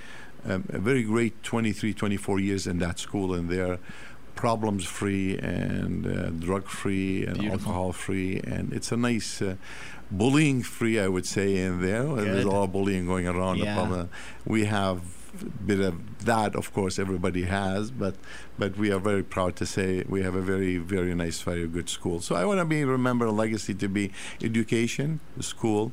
[SPEAKER 6] um, a very great 23, 24 years in that school, and they're problems free and uh, drug free and alcohol free, and it's a nice. Bullying free, I would say, in there. There's a
[SPEAKER 1] Good.
[SPEAKER 6] lot of bullying going around.
[SPEAKER 1] Yeah.
[SPEAKER 6] We have a bit of that, of course, everybody has, but but we are very proud to say we have a very very nice very good school so i want to be remember a legacy to be education school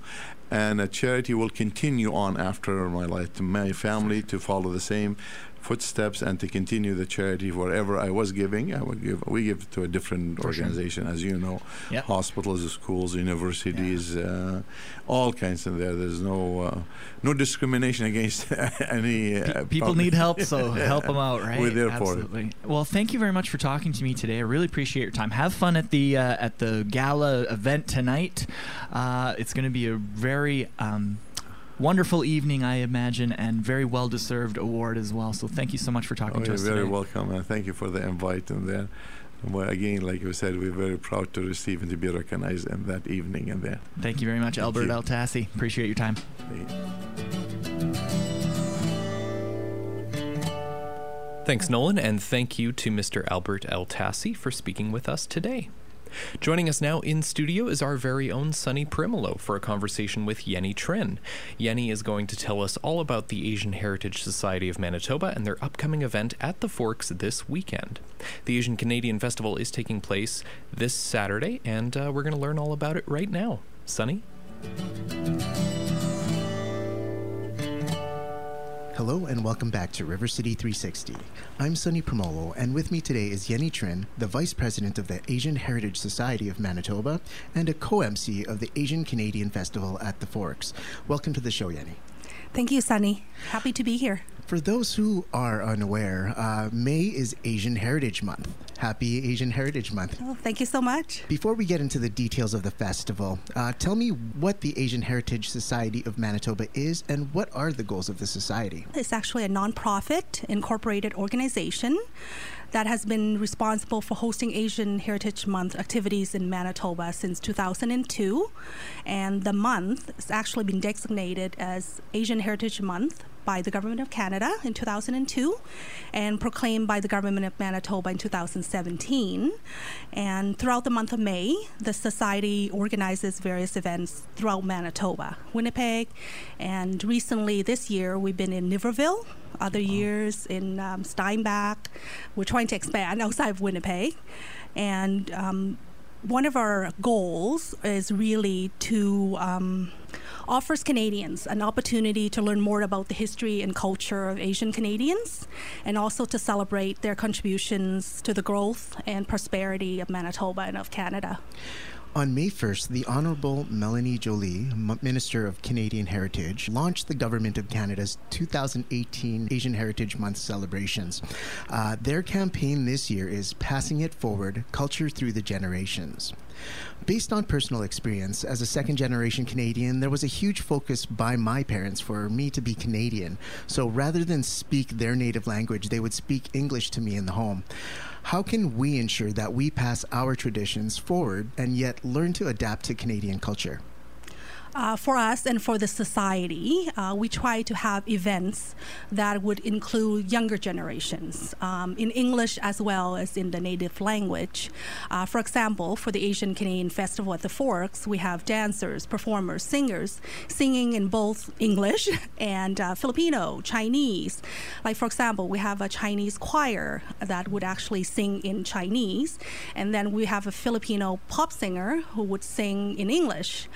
[SPEAKER 6] and a charity will continue on after my life my family to follow the same footsteps and to continue the charity wherever i was giving i would give we give to a different
[SPEAKER 1] For sure.
[SPEAKER 6] organization as you know
[SPEAKER 1] Yep.
[SPEAKER 6] hospitals schools universities uh, all kinds of there there's no uh, no discrimination against any uh,
[SPEAKER 1] People
[SPEAKER 6] public-
[SPEAKER 1] need help, so help them out, right?
[SPEAKER 6] We're there for it.
[SPEAKER 1] Absolutely. Well, thank you very much for talking to me today. I really appreciate your time. Have fun at the uh, at the gala event tonight. Uh, it's going to be a very um, wonderful evening, I imagine, and very well deserved award as well. So thank you so much for talking
[SPEAKER 6] Oh,
[SPEAKER 1] to us.
[SPEAKER 6] you're very
[SPEAKER 1] today.
[SPEAKER 6] welcome, and thank you for the invite. And there, well, again, like you said, we're very proud to receive and to be recognized in that evening and there.
[SPEAKER 1] Thank you very much,
[SPEAKER 6] Thank
[SPEAKER 1] Albert
[SPEAKER 6] you.
[SPEAKER 1] El Appreciate your time.
[SPEAKER 2] Thanks, Nolan, and thank you to Mr. Albert El Tassi for speaking with us today. Joining us now in studio is our very own Sunny Primolo for a conversation with Yenny Trin. Yenny is going to tell us all about the Asian Heritage Society of Manitoba and their upcoming event at the Forks this weekend. The Asian Canadian Festival is taking place this Saturday, and uh, we're going to learn all about it right now. Sunny?
[SPEAKER 8] Hello and welcome back to River City 360. I'm Sunny Promolo, and with me today is Yenny Trin, the Vice President of the Asian Heritage Society of Manitoba and a co MC of the Asian Canadian Festival at the Forks. Welcome to the show, Yenny.
[SPEAKER 9] Thank you, Sunny. Happy to be here.
[SPEAKER 8] For those who are unaware, uh, May is Asian Heritage Month. Happy Asian Heritage Month.
[SPEAKER 9] Oh, thank you so much.
[SPEAKER 8] Before we get into the details of the festival, uh, tell me what the Asian Heritage Society of Manitoba is and what are the goals of the society?
[SPEAKER 9] It's actually a nonprofit incorporated organization that has been responsible for hosting Asian Heritage Month activities in Manitoba since 2002. And the month has actually been designated as Asian Heritage Month by the Government of Canada in 2002 and proclaimed by the Government of Manitoba in 2017. And throughout the month of May, the Society organizes various events throughout Manitoba, Winnipeg, and recently this year we've been in Niverville, other years in um, Steinbach. We're trying to expand outside of Winnipeg. And um, one of our goals is really to um, offers Canadians an opportunity to learn more about the history and culture of Asian Canadians and also to celebrate their contributions to the growth and prosperity of Manitoba and of Canada.
[SPEAKER 8] On May 1st, the Honorable Melanie Joly, Minister of Canadian Heritage, launched the Government of Canada's 2018 Asian Heritage Month celebrations. Uh, their campaign this year is Passing It Forward Culture Through the Generations. Based on personal experience, as a second generation Canadian, there was a huge focus by my parents for me to be Canadian. So rather than speak their native language, they would speak English to me in the home. How can we ensure that we pass our traditions forward and yet learn to adapt to Canadian culture?
[SPEAKER 9] Uh, for us and for the society, uh, we try to have events that would include younger generations um, in English as well as in the native language. Uh, for example, for the Asian Canadian Festival at the Forks, we have dancers, performers, singers singing in both English and uh, Filipino, Chinese. Like, for example, we have a Chinese choir that would actually sing in Chinese, and then we have a Filipino pop singer who would sing in English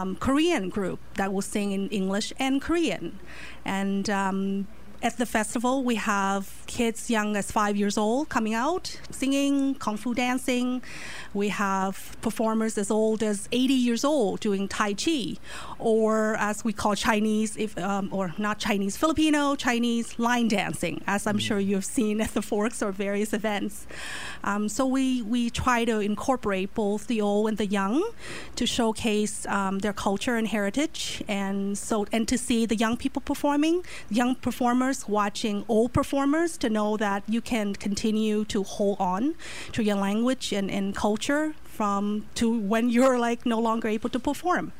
[SPEAKER 9] um, Korean group that will sing in English and Korean. And um, at the festival, we have kids young as five years old coming out, singing, kung fu dancing. We have performers as old as 80 years old doing Tai Chi, or as we call Chinese, if, um, or not Chinese, Filipino Chinese line dancing, as I'm sure you've seen at the Forks or various events. Um, so we, we try to incorporate both the old and the young to showcase um, their culture and heritage, and so and to see the young people performing, young performers watching old performers to know that you can continue to hold on to your language and, and culture from to when you're like no longer able to perform.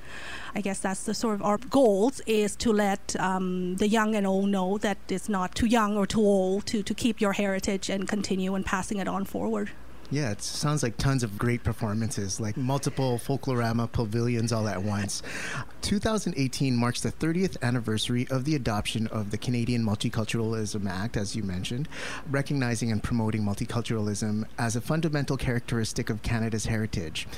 [SPEAKER 9] I guess that's the sort of our goals is to let um, the young and old know that it's not too young or too old to, to keep your heritage and continue and passing it on forward.
[SPEAKER 8] Yeah, it sounds like tons of great performances, like multiple folklorama pavilions all at once. 2018 marks the 30th anniversary of the adoption of the Canadian Multiculturalism Act, as you mentioned, recognizing and promoting multiculturalism as a fundamental characteristic of Canada's heritage.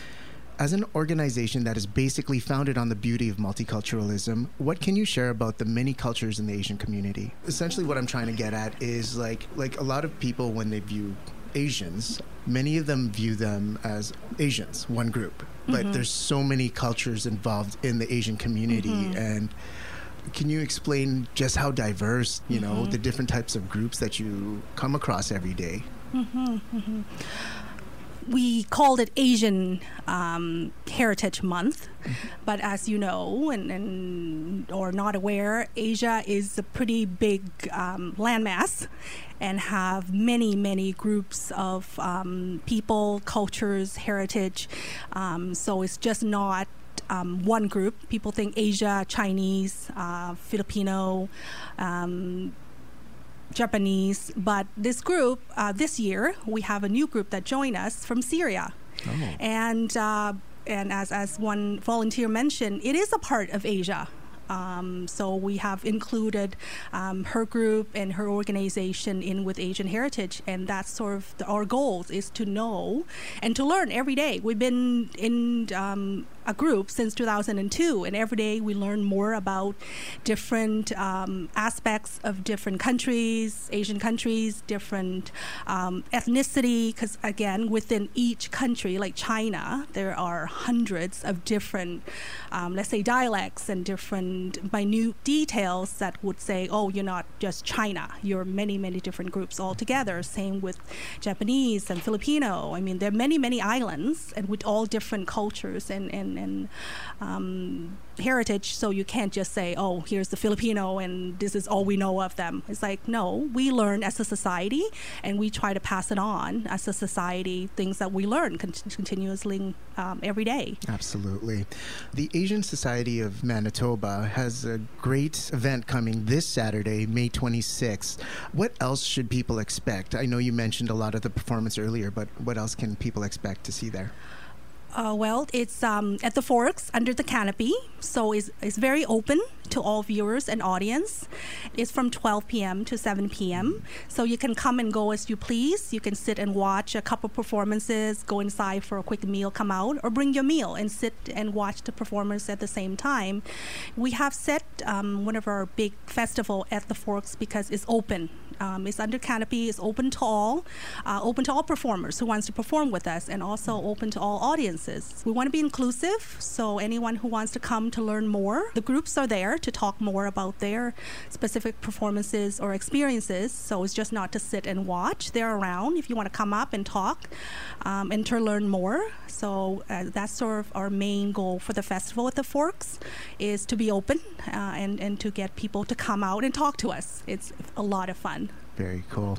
[SPEAKER 8] As an organization that is basically founded on the beauty of multiculturalism, what can you share about the many cultures in the Asian community? Essentially, what I'm trying to get at is like like a lot of people when they view Asians, many of them view them as Asians, one group. But mm-hmm. there's so many cultures involved in the Asian community. Mm-hmm. And can you explain just how diverse, you know, the mm-hmm. different types of groups that you come across every day?
[SPEAKER 9] We called it Asian um, Heritage Month, but as you know and, and or not aware, Asia is a pretty big um, landmass and have many many groups of um, people, cultures, heritage. Um, so it's just not. Um, one group. People think Asia, Chinese, uh, Filipino, um, Japanese, but this group, uh, this year, we have a new group that joined us from Syria. And, uh, and as, as one volunteer mentioned, it is a part of Asia. Um, so we have included um, her group and her organization in with Asian Heritage, and that's sort of the, our goals is to know and to learn every day. We've been in um, a group since 2002, and every day we learn more about different um, aspects of different countries, Asian countries, different um, ethnicity. Because again, within each country, like China, there are hundreds of different, um, let's say, dialects and different minute details that would say, "Oh, you're not just China. You're many, many different groups all together." Same with Japanese and Filipino. I mean, there are many, many islands, and with all different cultures and and and um, heritage. So you can't just say, "Oh, here's the Filipino, and this is all we know of them." It's like, no, we learn as a society, and we try to pass it on as a society. Things that we learn con- continuously um, every day.
[SPEAKER 8] Absolutely. The Asian Society of Manitoba has a great event coming this Saturday, May 26th. What else should people expect? I know you mentioned a lot of the performance earlier, but what else can people expect to see there?
[SPEAKER 9] Uh, well, it's um, at the Forks under the canopy, so it's, it's very open to all viewers and audience. It's from 12 p.m. to 7 p.m., so you can come and go as you please. You can sit and watch a couple performances, go inside for a quick meal, come out, or bring your meal and sit and watch the performers at the same time. We have set um, one of our big festival at the Forks because it's open. Um, it's under canopy. It's open to all, uh, open to all performers who wants to perform with us, and also open to all audiences. We want to be inclusive, so anyone who wants to come to learn more, the groups are there to talk more about their specific performances or experiences. So it's just not to sit and watch. They're around if you want to come up and talk um, and to learn more. So uh, that's sort of our main goal for the festival at the Forks is to be open uh, and and to get people to come out and talk to us. It's a lot of fun.
[SPEAKER 8] Very cool.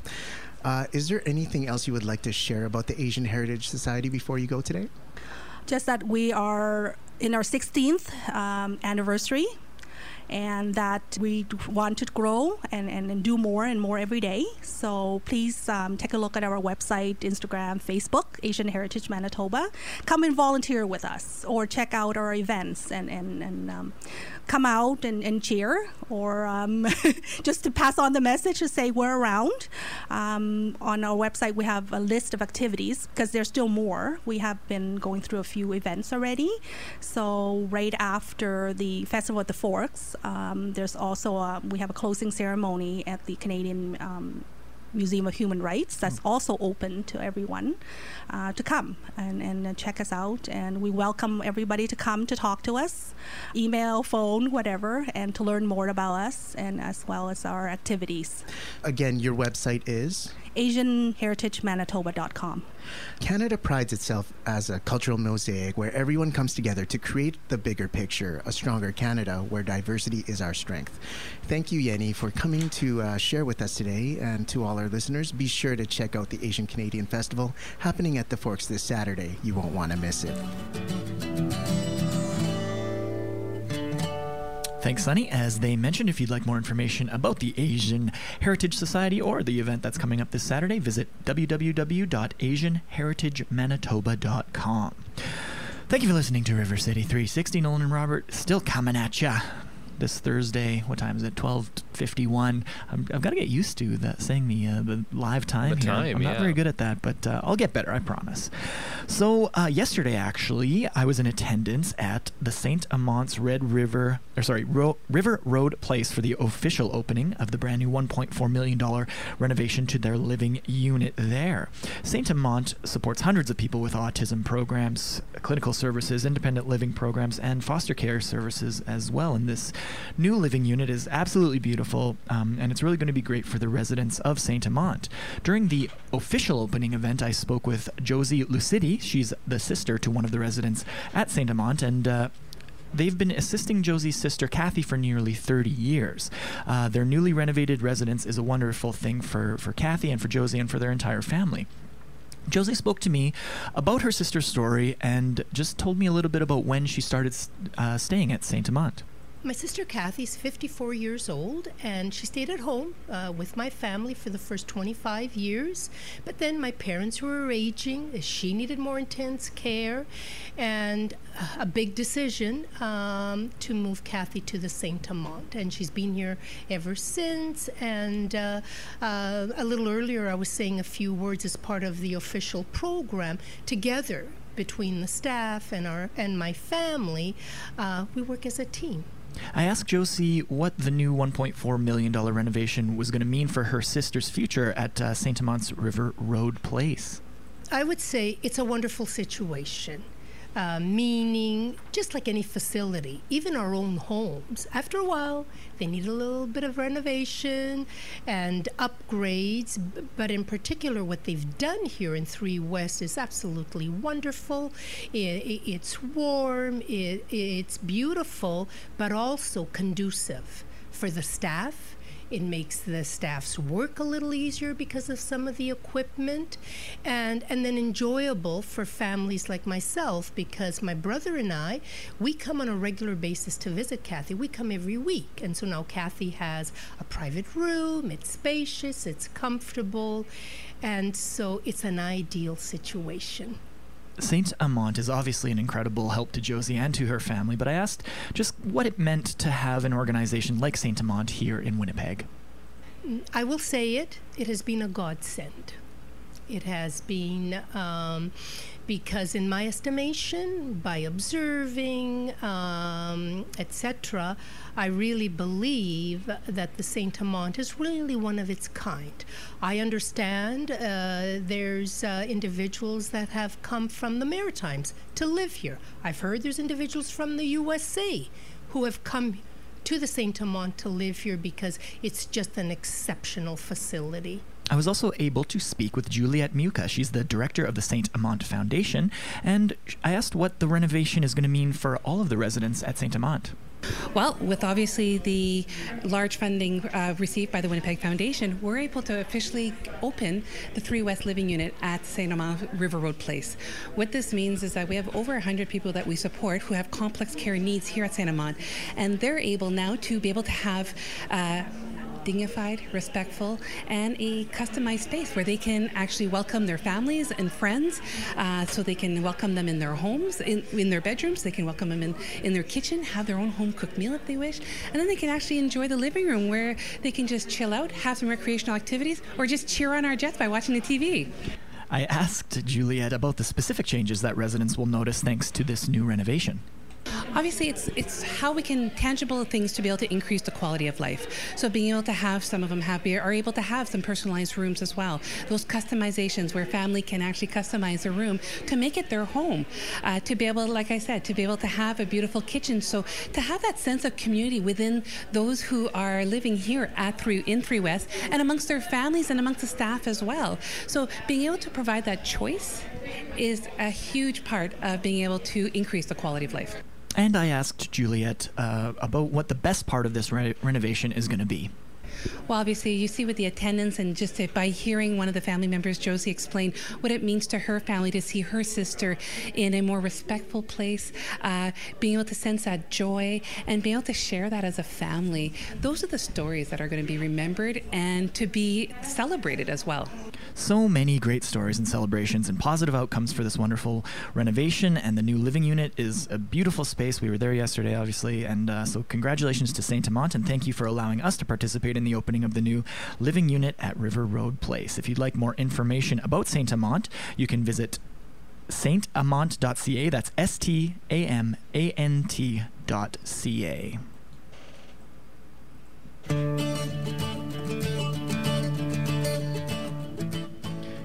[SPEAKER 8] Uh, is there anything else you would like to share about the Asian Heritage Society before you go today?
[SPEAKER 9] Just that we are in our 16th um, anniversary and that we want to grow and, and, and do more and more every day. So please um, take a look at our website, Instagram, Facebook, Asian Heritage Manitoba. Come and volunteer with us or check out our events and, and, and um, come out and, and cheer or um, just to pass on the message to say we're around. Um, on our website, we have a list of activities because there's still more. We have been going through a few events already. So, right after the Festival at the Forks. Um, there's also a, we have a closing ceremony at the Canadian um, Museum of Human Rights that's also open to everyone uh, to come and, and check us out. And we welcome everybody to come to talk to us, email, phone, whatever, and to learn more about us and as well as our activities.
[SPEAKER 8] Again, your website is?
[SPEAKER 9] AsianHeritageManitoba.com.
[SPEAKER 8] Canada prides itself as a cultural mosaic where everyone comes together to create the bigger picture, a stronger Canada where diversity is our strength. Thank you, Yenny, for coming to uh, share with us today. And to all our listeners, be sure to check out the Asian Canadian Festival happening at the Forks this Saturday. You won't want to miss it.
[SPEAKER 1] Thanks, Sunny. As they mentioned, if you'd like more information about the Asian Heritage Society or the event that's coming up this Saturday, visit www.asianheritagemanitoba.com. Thank you for listening to River City 360. Nolan and Robert still coming at ya this Thursday. What time is it? Twelve fifty-one. I'm, I've got to get used to that saying the uh, the live time.
[SPEAKER 2] The
[SPEAKER 1] here.
[SPEAKER 2] time,
[SPEAKER 1] I'm not
[SPEAKER 2] yeah.
[SPEAKER 1] very good at that, but uh, I'll get better. I promise. So uh, yesterday, actually, I was in attendance at the Saint Amant's Red River, or sorry, Ro- River Road Place for the official opening of the brand new 1.4 million dollar renovation to their living unit there. Saint Amant supports hundreds of people with autism programs, clinical services, independent living programs, and foster care services as well. And this new living unit is absolutely beautiful, um, and it's really going to be great for the residents of Saint Amant. During the official opening event, I spoke with Josie Lucidi. She's the sister to one of the residents at Saint Amant, and uh, They've been assisting Josie's sister Kathy for nearly 30 years. Uh, their newly renovated residence is a wonderful thing for, for Kathy and for Josie and for their entire family. Josie spoke to me about her sister's story and just told me a little bit about when she started uh, staying at Saint Amant.
[SPEAKER 10] My sister Kathy's 54 years old, and she stayed at home uh, with my family for the first 25 years. But then my parents were aging, she needed more intense care, and a big decision um, to move Kathy to the Saint Amant. And she's been here ever since. And uh, uh, a little earlier, I was saying a few words as part of the official program together between the staff and our and my family. Uh, we work as a team.
[SPEAKER 1] I asked Josie what the new $1.4 million renovation was going to mean for her sister's future at uh, St. Amant's River Road Place.
[SPEAKER 10] I would say it's a wonderful situation. Uh, meaning, just like any facility, even our own homes, after a while, they need a little bit of renovation and upgrades. But in particular, what they've done here in Three West is absolutely wonderful. I i it's warm, it, it's beautiful, but also conducive for the staff. It makes the staff's work a little easier because of some of the equipment, and and then enjoyable for families like myself because my brother and I, we come on a regular basis to visit Kathy. We come every week, and so now Kathy has a private room. It's spacious, it's comfortable, and so it's an ideal situation.
[SPEAKER 1] Saint Amant is obviously an incredible help to Josie and to her family, but I asked just what it meant to have an organization like Saint Amant here in Winnipeg.
[SPEAKER 10] I will say it, it has been a godsend. It has been um, because, in my estimation, by observing, um, etc., I really believe that the Saint Amant is really one of its kind. I understand uh, there's uh, individuals that have come from the Maritimes to live here. I've heard there's individuals from the USA who have come to the Saint Amant to live here because it's just an exceptional facility.
[SPEAKER 1] I was also able to speak with Juliette Muka. She's the director of the Saint Amant Foundation, and I asked what the renovation is going to mean for all of the residents at Saint Amant.
[SPEAKER 11] Well, with obviously the large funding uh, received by the Winnipeg Foundation, we're able to officially open the Three West Living Unit at St. Amant River Road Place. What this means is that we have over 100 people that we support who have complex care needs here at St. Amant, and they're able now to be able to have uh, dignified, respectful, and a customized space where they can actually welcome their families and friends. Uh, so they can welcome them in their homes, in, in their bedrooms. They can welcome them in, in their kitchen, have their own home cooked meal if they wish, and then they can actually enjoy the living room where they can just chill out, have some recreational activities, or just cheer on our Jets by watching the TV.
[SPEAKER 1] I asked Juliette about the specific changes that residents will notice thanks to this new renovation.
[SPEAKER 11] Obviously it's it's how we can tangible things to be able to increase the quality of life. So being able to have some of them happier, are able to have some personalized rooms as well. Those customizations where family can actually customize a room to make it their home. Uh, to be able, like I said, to be able to have a beautiful kitchen. So to have that sense of community within those who are living here at three in Three West and amongst their families and amongst the staff as well. So being able to provide that choice is a huge part of being able to increase the quality of life.
[SPEAKER 1] And I asked Juliet uh, about what the best part of this re- renovation is going to be.
[SPEAKER 11] Well, obviously, you see with the attendance and just by hearing one of the family members, Josie, explain what it means to her family to see her sister in a more respectful place, uh, being able to sense that joy and being able to share that as a family. Those are the stories that are going to be remembered and to be celebrated as well.
[SPEAKER 1] So many great stories and celebrations and positive outcomes for this wonderful renovation. And the new living unit is a beautiful space. We were there yesterday, obviously. And uh, so, congratulations to Saint Amant and thank you for allowing us to participate in the opening of the new living unit at River Road Place. If you'd like more information about Saint Amant, you can visit saintamant.ca. That's S T A M A N T dot C A.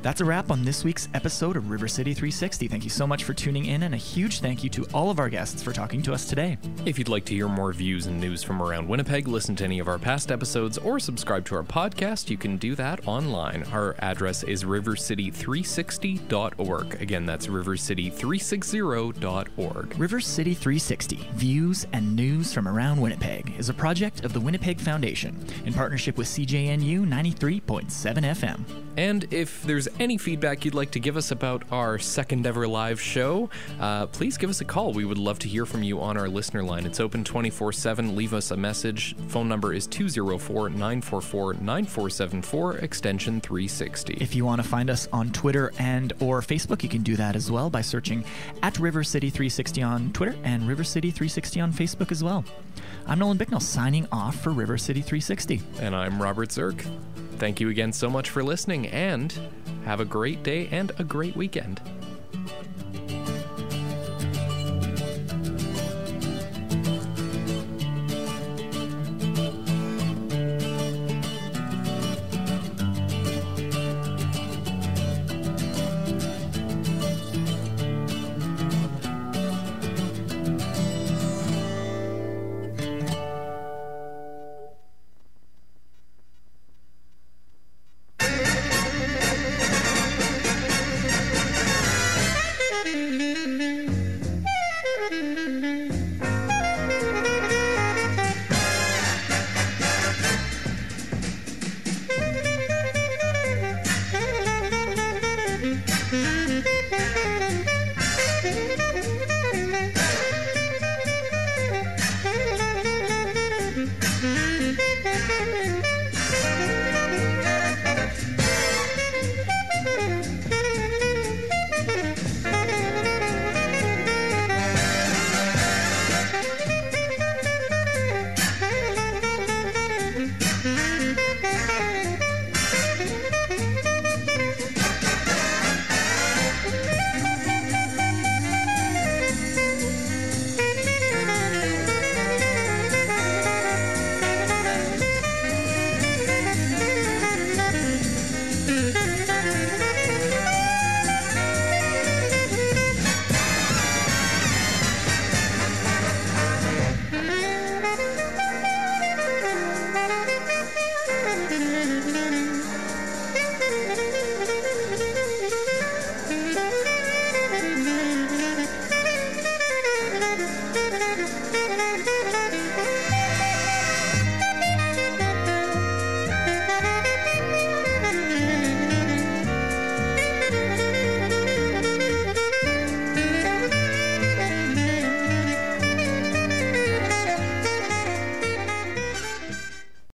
[SPEAKER 1] That's a wrap on this week's episode of River City 360. Thank you so much for tuning in, and a huge thank you to all of our guests for talking to us today.
[SPEAKER 2] If you'd like to hear more views and news from around Winnipeg, listen to any of our past episodes, or subscribe to our podcast, you can do that online. Our address is rivercity360.org. Again, that's rivercity360.org.
[SPEAKER 1] River City 360 Views and News from Around Winnipeg is a project of the Winnipeg Foundation in partnership with CJNU 93.7 FM.
[SPEAKER 2] And if there's any feedback you'd like to give us about our second ever live show, uh, please give us a call. We would love to hear from you on our listener line. It's open 24 7. Leave us a message. Phone number is 204 944 9474, extension 360.
[SPEAKER 1] If you want to find us on Twitter and or Facebook, you can do that as well by searching at River City 360 on Twitter and River City 360 on Facebook as well. I'm Nolan Bicknell signing off for River City 360.
[SPEAKER 2] And I'm Robert Zirk. Thank you again so much for listening and have a great day and a great weekend.